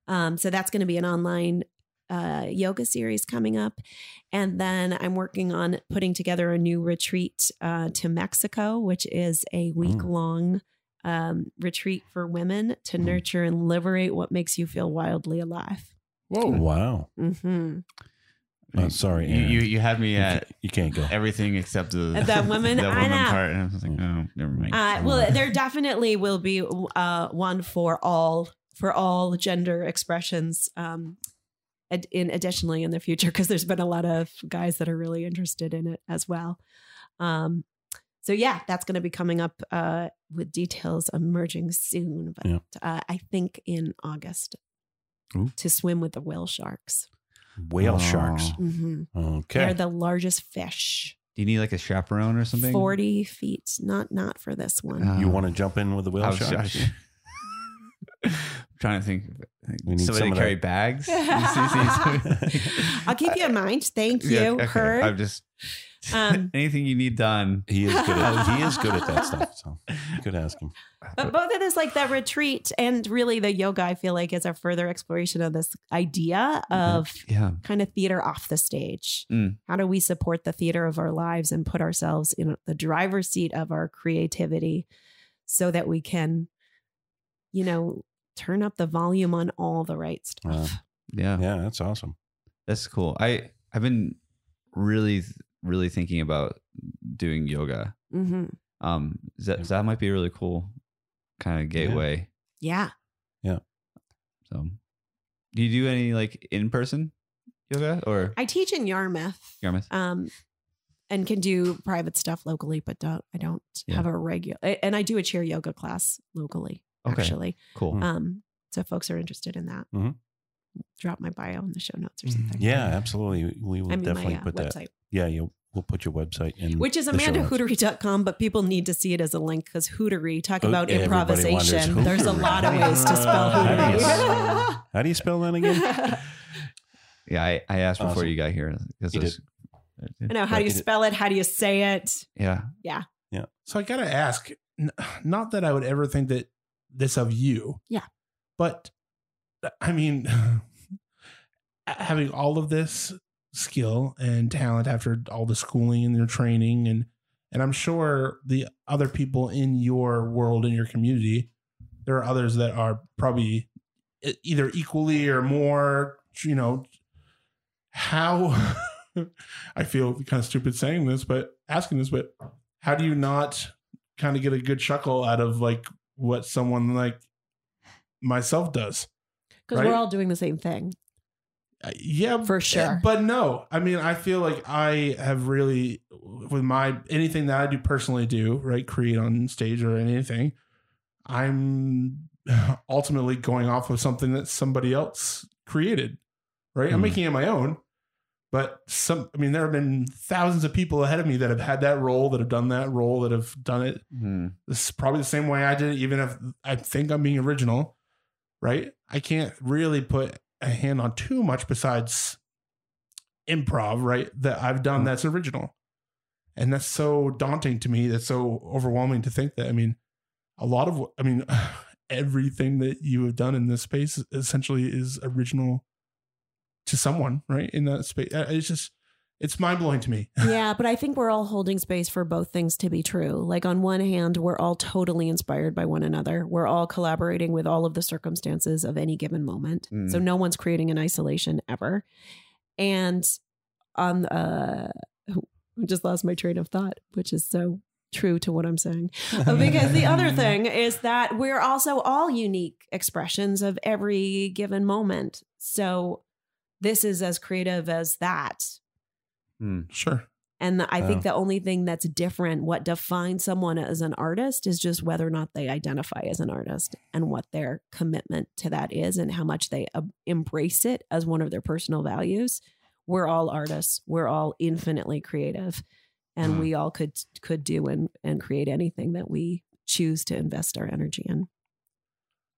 Um, so that's going to be an online uh, yoga series coming up. And then I'm working on putting together a new retreat uh, to Mexico, which is a week long um, retreat for women to Mm. nurture and liberate what makes you feel wildly alive. Whoa. Wow. hmm Oh, sorry, You, Aaron. you you had me You at can't, you can't go. everything except the The women- the I woman know. part, and I was like, oh, never mind. Uh, well, there definitely will be uh, one for all for all gender expressions. Um, ad- in additionally in the future, because there's been a lot of guys that are really interested in it as well. Um, so yeah, that's going to be coming up uh, with details emerging soon, but Yeah. uh, I think in August Ooh. to swim with the whale sharks. Whale Oh. sharks. hmm Okay. They're the largest fish, Do you need like a chaperone or something? forty feet. Not not for this one. Uh, you want to jump in with the whale I was- I sharks? was- I'm trying to think. We need Somebody some to carry that. bags. I'll keep you in mind. Thank you. Yeah, okay. Heard. I'm just Um, anything you need done. he is good. At, he is good at that stuff. So you could ask him. But both of this, like the retreat and really the yoga, I feel like is a further exploration of this idea of Yeah. kind of theater off the stage. Mm. How do we support the theater of our lives and put ourselves in the driver's seat of our creativity so that we can, you know, turn up the volume on all the right stuff? Wow. Yeah. Yeah, that's awesome. That's cool. I I've been really really thinking about doing yoga. hmm Um, that that might be a really cool kind of gateway. Yeah. Yeah. So, do you do any like in person yoga or I teach in Yarmouth. Yarmouth? um, and can do private stuff locally, but don't I don't Yeah. have a regular and I do a chair yoga class locally Okay. actually. Cool. Mm. Um, so if folks are interested in that, Mhm. drop my bio in the show notes or Mhm. something. Yeah, absolutely. We will I mean definitely my uh, put that. Website, Yeah, you we'll put your website in which is the show notes. amandahuotari.com, but people need to see it as a link because Huotari talk Oh, about everybody improvisation. wonders There's a lot of ways to spell How do you Huotari. How do you spell that again? yeah, I, I asked before Awesome. you got here because You it was- I know how do you spell it? How do you say it? yeah. Yeah yeah so I gotta ask, not that I would ever think that this of you. Yeah. But I mean, having all of this skill and talent after all the schooling and your training and and I'm sure the other people in your world in your community, there are others that are probably either equally or more, you know, how I feel kind of stupid saying this, but asking this, but how do you not kind of get a good chuckle out of like what someone like myself does? Because Right? we're all doing the same thing. Uh, Yeah, For sure. But no, I mean, I feel like I have really, with my anything that I do personally do, right, create on stage or anything, I'm ultimately going off of something that somebody else created, right? I'm Hmm. making it my own. But some, I mean, there have been thousands of people ahead of me that have had that role, that have done that role, that have done it Hmm. this is probably the same way I did it, even if I think I'm being original, right? I can't really put a hand on too much besides improv, right? That I've done mm. that's original. And that's so daunting to me. That's so overwhelming to think that. I mean, a lot of, I mean, everything that you have done in this space essentially is original to someone, right? In that space. It's just, it's mind blowing to me. yeah, but I think we're all holding space for both things to be true. Like on one hand, we're all totally inspired by one another. We're all collaborating with all of the circumstances of any given moment. Mm. So no one's creating in isolation ever. And on uh I just lost my train of thought, which is so true to what I'm saying. Because the other thing is that we're also all unique expressions of every given moment. So this is as creative as that. Hmm. Sure. And I think the only thing that's different, what defines someone as an artist, is just whether or not they identify as an artist and what their commitment to that is and how much they uh, embrace it as one of their personal values. We're all artists. We're all infinitely creative, and Hmm. we all could could do and and create anything that we choose to invest our energy in.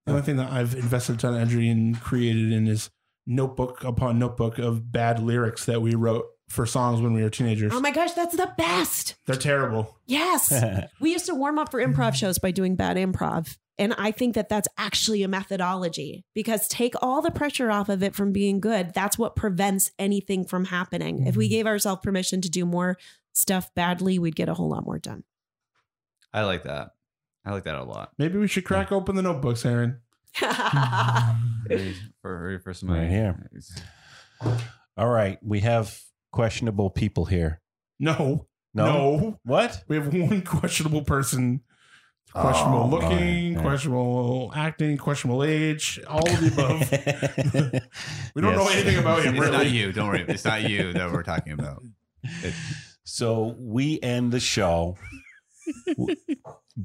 The only thing that I've invested a ton of energy and created in is notebook upon notebook of bad lyrics that we wrote for songs when we were teenagers. Oh my gosh, that's the best! They're terrible. Yes. We used to warm up for improv shows by doing bad improv. And I think that that's actually a methodology because take all the pressure off of it from being good. That's what prevents anything from happening. If we mm-hmm. gave ourselves permission to do more stuff badly, we'd get a whole lot more done. I like that. I like that a lot. Maybe we should crack open the notebooks, Aaron. Ready for, ready for some Right here. All right, we have questionable people here. No, No, no. what? We have one questionable person. Questionable Oh, looking, right. questionable acting, questionable age, all of the above. We don't know Yes. anything about him, It's really. not you. Don't worry. It's not you that we're talking about. It- So we end the show w-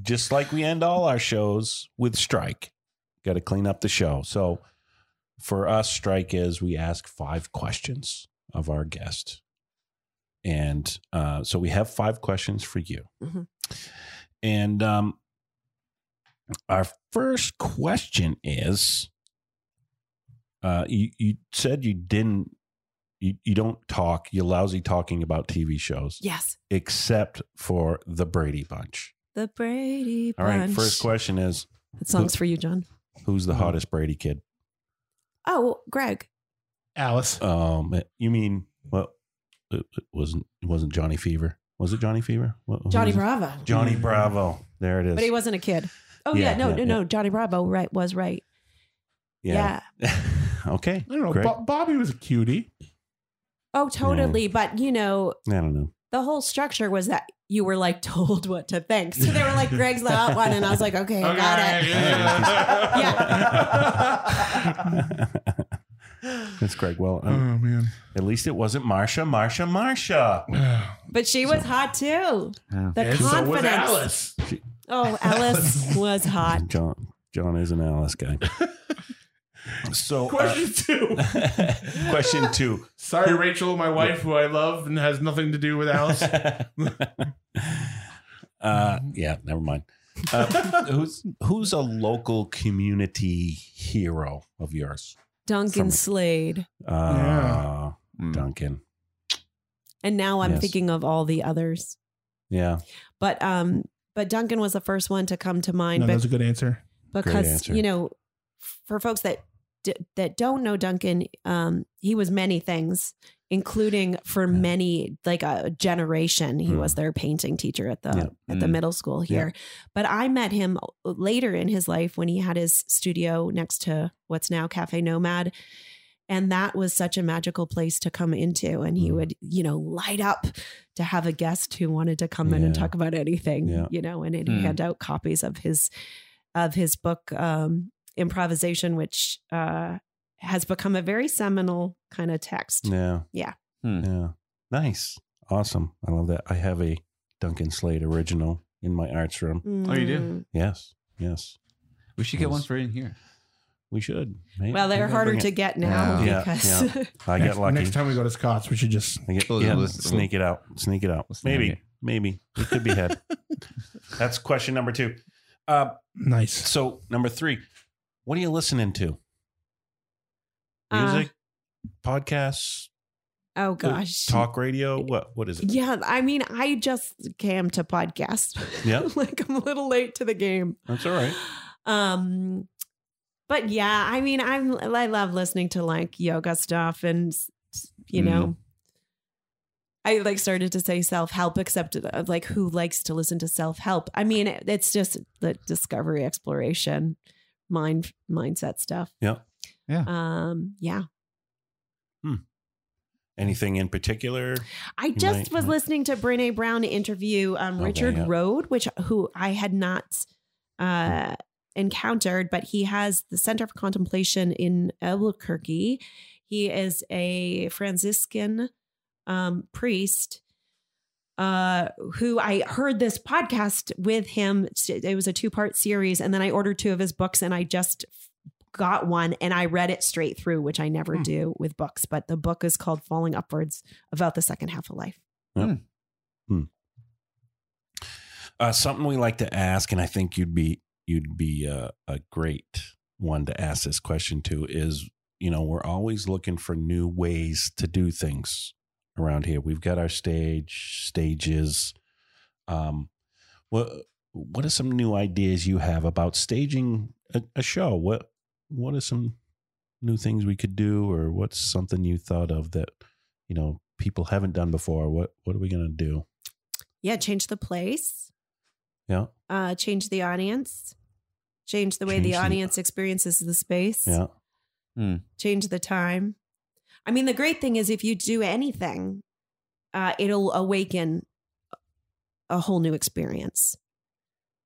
just like we end all our shows with strike. Got to clean up the show. So for us, strike is we ask five questions of our guest. And uh, so we have five questions for you. Mhm. And um, our first question is uh, you, you said you didn't, you, you don't talk, you're lousy talking about TV shows Yes. except for the Brady Bunch. The Brady Bunch. right. First question is That song's for you, John. who's the hottest Brady kid? Oh, Greg. Alice. Um, you mean well, it, it wasn't it wasn't Johnny Fever? Was it Johnny Fever? What, Johnny was it? Bravo. Johnny Bravo. There it is. But he wasn't a kid. Oh Yeah, yeah, no, yeah, no, no. Johnny Bravo right was right. Yeah. okay. I don't know. Bo- Bobby was a cutie. Oh, totally. But you know, I don't know. the whole structure was that you were like told what to think. So they were like, Greg's the hot one, and I was like, okay, I got it. That's Greg. Well, oh um, man. at least it wasn't Marsha. Marsha. Marsha. But she was hot too. Yeah. The And so was confidence. Alice. Oh, Alice was hot. John. John is an Alice guy. So uh, Question two. question two. Sorry, Rachel, my wife, who I love and has nothing to do with Alice. uh, yeah, never mind. Uh, who's who's a local community hero of yours? Duncan From- Slade. Uh, Yeah. Mm. Duncan. And now I'm Yes. thinking of all the others. Yeah, But um, but Duncan was the first one to come to mind. No, but that's a good answer. because answer. you know for folks that d- that don't know Duncan um he was many things including for Yeah. many like a generation he Mm. was their painting teacher at the Yeah. at the Mm. middle school Yeah. here but I met him later in his life when he had his studio next to what's now Cafe Nomad and that was such a magical place to come into and he Mm. would you know light up to have a guest who wanted to come in and talk about anything Yeah. you know and he'd Mm. hand out copies of his of his book um improvisation which uh has become a very seminal kind of text yeah, Yeah. Hmm. yeah. Nice, awesome. I love that. I have a Duncan Slade original in my arts room. Oh, you do? Mm. Yes, yes. We should get Yes. one for in here. We should. Maybe- well they're harder to get now Yeah. because Yeah. I next, get lucky. next time we go to Scott's, we should just. Get, yeah, sneak it out. Sneak it out. We'll maybe, it. maybe it could be had. That's question number two. Uh, Nice. so number three, what are you listening to? Uh, Music, podcasts, oh gosh talk radio. What? What is it? yeah i mean i just came to podcast Yeah. like i'm a little late to the game That's all right. um but yeah i mean i'm i love listening to like yoga stuff and you know i like started to say self-help except uh, like who likes to listen to self-help i mean it's just the discovery exploration mind mindset stuff Yeah. Yeah. um yeah Anything in particular? I just might- was might- listening to Brene Brown interview um, Okay, Richard yeah. Rohr, which who I had not uh, encountered, but he has the Center for Contemplation in Albuquerque. He is a Franciscan um, priest uh, who I heard this podcast with him. It was a two part series, and then I ordered two of his books, and I just got one and I read it straight through, which I never Hmm. do with books. But the book is called Falling Upwards about the second half of life. Uh, something we like to ask, and I think you'd be you'd be uh, a great one to ask this question to is you know we're always looking for new ways to do things around here. We've got our stage stages. Um, what what are some new ideas you have about staging a, a show? What what are some new things we could do, or what's something you thought of that you know people haven't done before? What what are we gonna do? Yeah, change the place, Yeah, uh, change the audience, change the way Change the the- audience experiences the space, yeah. change the time. I mean, the great thing is if you do anything, uh, it'll awaken a whole new experience.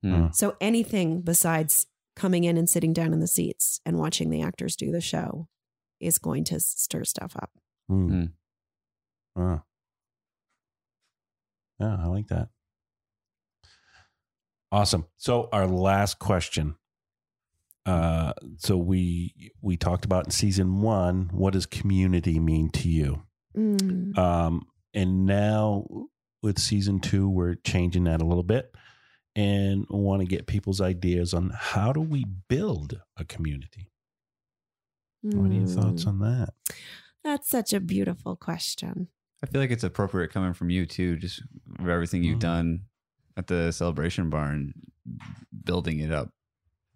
Hmm. So anything besides coming in and sitting down in the seats and watching the actors do the show is going to stir stuff up. Wow. Yeah, I like that. Awesome. So our last question. Uh, so we we talked about in season one. What does community mean to you? Mm. Um, and now with season two, we're changing that a little bit, and want to get people's ideas on how do we build a community. What are your thoughts Mm. on that? That's such a beautiful question. I feel like it's appropriate coming from you too, just for everything you've Mhm. done at the celebration barn, building it up.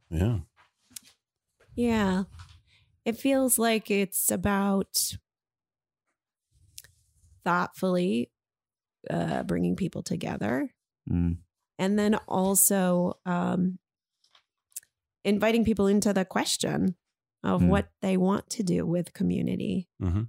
Yeah. Yeah. It feels like it's about thoughtfully uh, bringing people together Mm. And then also um, inviting people into the question of Hmm. what they want to do with community. Mm-hmm.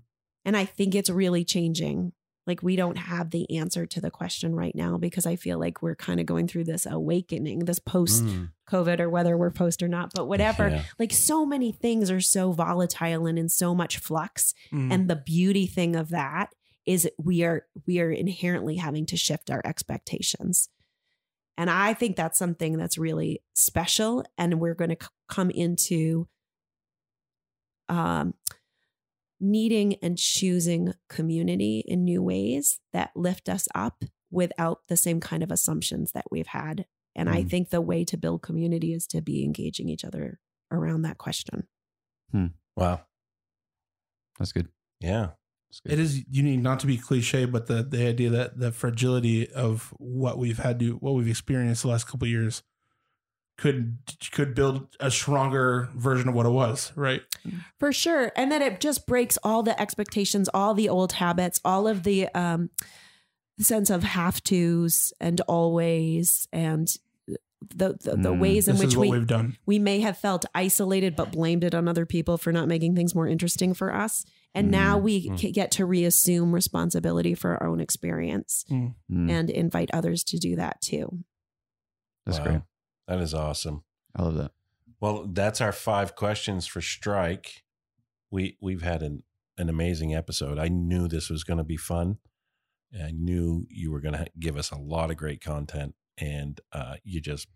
And I think it's really changing. Like, we don't have the answer to the question right now because I feel like we're kind of going through this awakening, this post COVID or whether we're post or not, but whatever. Yeah. Like, so many things are so volatile and in so much flux. Mm. And the beauty thing of that is we are we are inherently having to shift our expectations. And I think that's something that's really special and we're going to c- come into um needing and choosing community in new ways that lift us up without the same kind of assumptions that we've had. And I Mm. think the way to build community is to be engaging each other around that question. Wow. That's good. Yeah. That's good. It is unique, not to be cliche, but the the idea that the fragility of what we've had to what we've experienced the last couple of years could could build a stronger version of what it was, right? For sure. And then it just breaks all the expectations, all the old habits, all of the um, sense of have tos and always and the the, the Mm. ways in This which we we've done. we may have felt isolated but blamed it on other people for not making things more interesting for us. And now we Mm. ca- get to reassume responsibility for our own experience Mm. and invite others to do that too. That's Wow. great. That is awesome. I love that. Well, that's our five questions for strike. We we've had an an amazing episode. I knew this was going to be fun. I knew you were going to give us a lot of great content, and uh, you just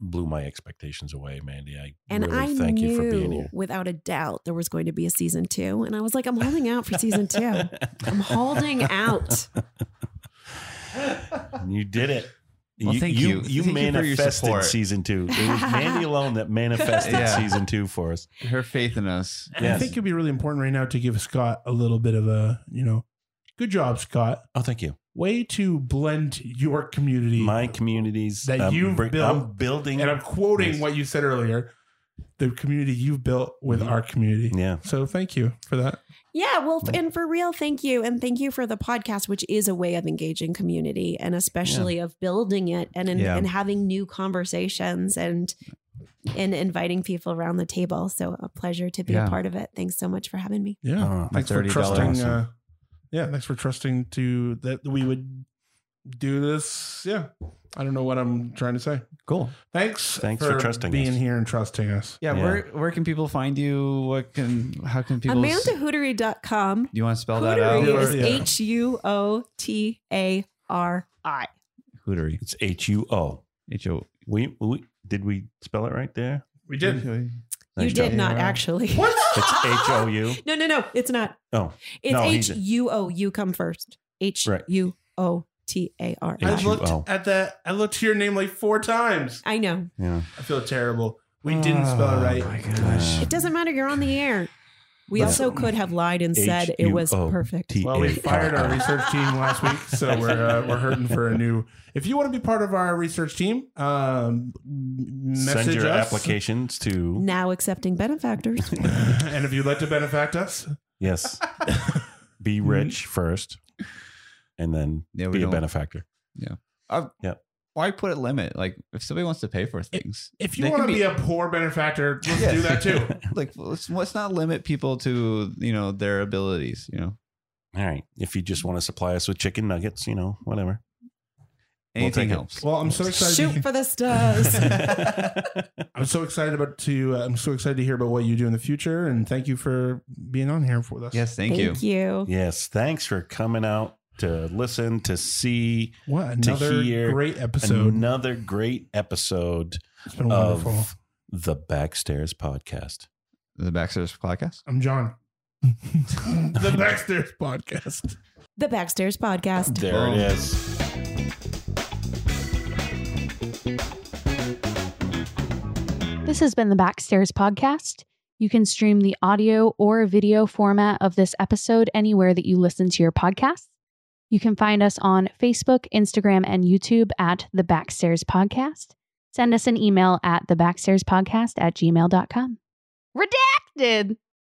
blew my expectations away, Mandy. I And really I thank knew you for being here. without a doubt there was going to be a season two. And I was like, I'm holding out for season two. I'm holding out. you did it. Well, you, thank you. you. You Thank you for your manifested support. season two. It was Mandy alone that manifested Yeah. season two for us. Her faith in us. Yes. I think it'd be really important right now to give Scott a little bit of a, you know, good job, Scott. Oh, thank you. Way to blend your community. My communities That I'm you've bring- built- I'm building, and I'm quoting Yes. what you said earlier, the community you've built with Mhm. our community. yeah. So thank you for that. Yeah, well, f- and for real, thank you. And thank you for the podcast, which is a way of engaging community and especially of building it and, and, Yeah. and having new conversations and and inviting people around the table. So a pleasure to be Yeah. a part of it. Thanks so much for having me. Yeah. Oh, thanks for $30 trusting. awesome. Uh, yeah. Thanks for trusting to that we would do this. Yeah. I don't know what I'm trying to say. Cool. Thanks. Thanks for trusting being us. here and trusting us. Yeah, Yeah. Where where can people find you? What can how can people? s- amandahuotari.com. Do you want to spell that out? Huotari or- is Yeah. H U O T A R I. Huotari. It's H U O. H O. We, we did we spell it right there? We did. You Nice did not Yeah. actually. What? It's H O U. No, no, no. It's not. Oh, It's No, H he's- U O. You come first. H Right. U O T A R I H I. U looked at that. I looked to your name like four times. I know. yeah. I feel terrible. We didn't spell it oh right. Oh my gosh. It doesn't matter. You're on the air. We But- also could have lied and said it was H U O perfect. Well, we fired our research team last week, so we're uh, we're hurting for a new. If you want to be part of our research team, um, message Send your us. applications to Now accepting benefactors. and if you'd like to benefact us, yes. Be rich first, and then Yeah, be a don't- benefactor. Uh, Yep. Why put a limit? Like if somebody wants to pay for things, If you want to be, a poor benefactor, let's Yeah. do that too. like let's, let's not limit people to you know their abilities. You know, All right. If you just want to supply us with chicken nuggets, you know, whatever. We'll anything take it. Well, I'm so excited. Shoot for the stars. I'm so excited about to. Uh, I'm so excited to hear about what you do in the future, and thank you for being on here with us. yes, thank, you. Thank you. yes. Thanks for coming out to listen, to see What To hear great episode. another great episode it's been wonderful. of the Backstairs podcast. The Backstairs podcast. I'm John. the Backstairs podcast. The Backstairs Podcast. There it is. This has been the Backstairs Podcast. You can stream the audio or video format of this episode anywhere that you listen to your podcasts. You can find us on Facebook, Instagram, and YouTube at the Backstairs Podcast. Send us an email at the Backstairs Podcast at gmail.com. Redacted!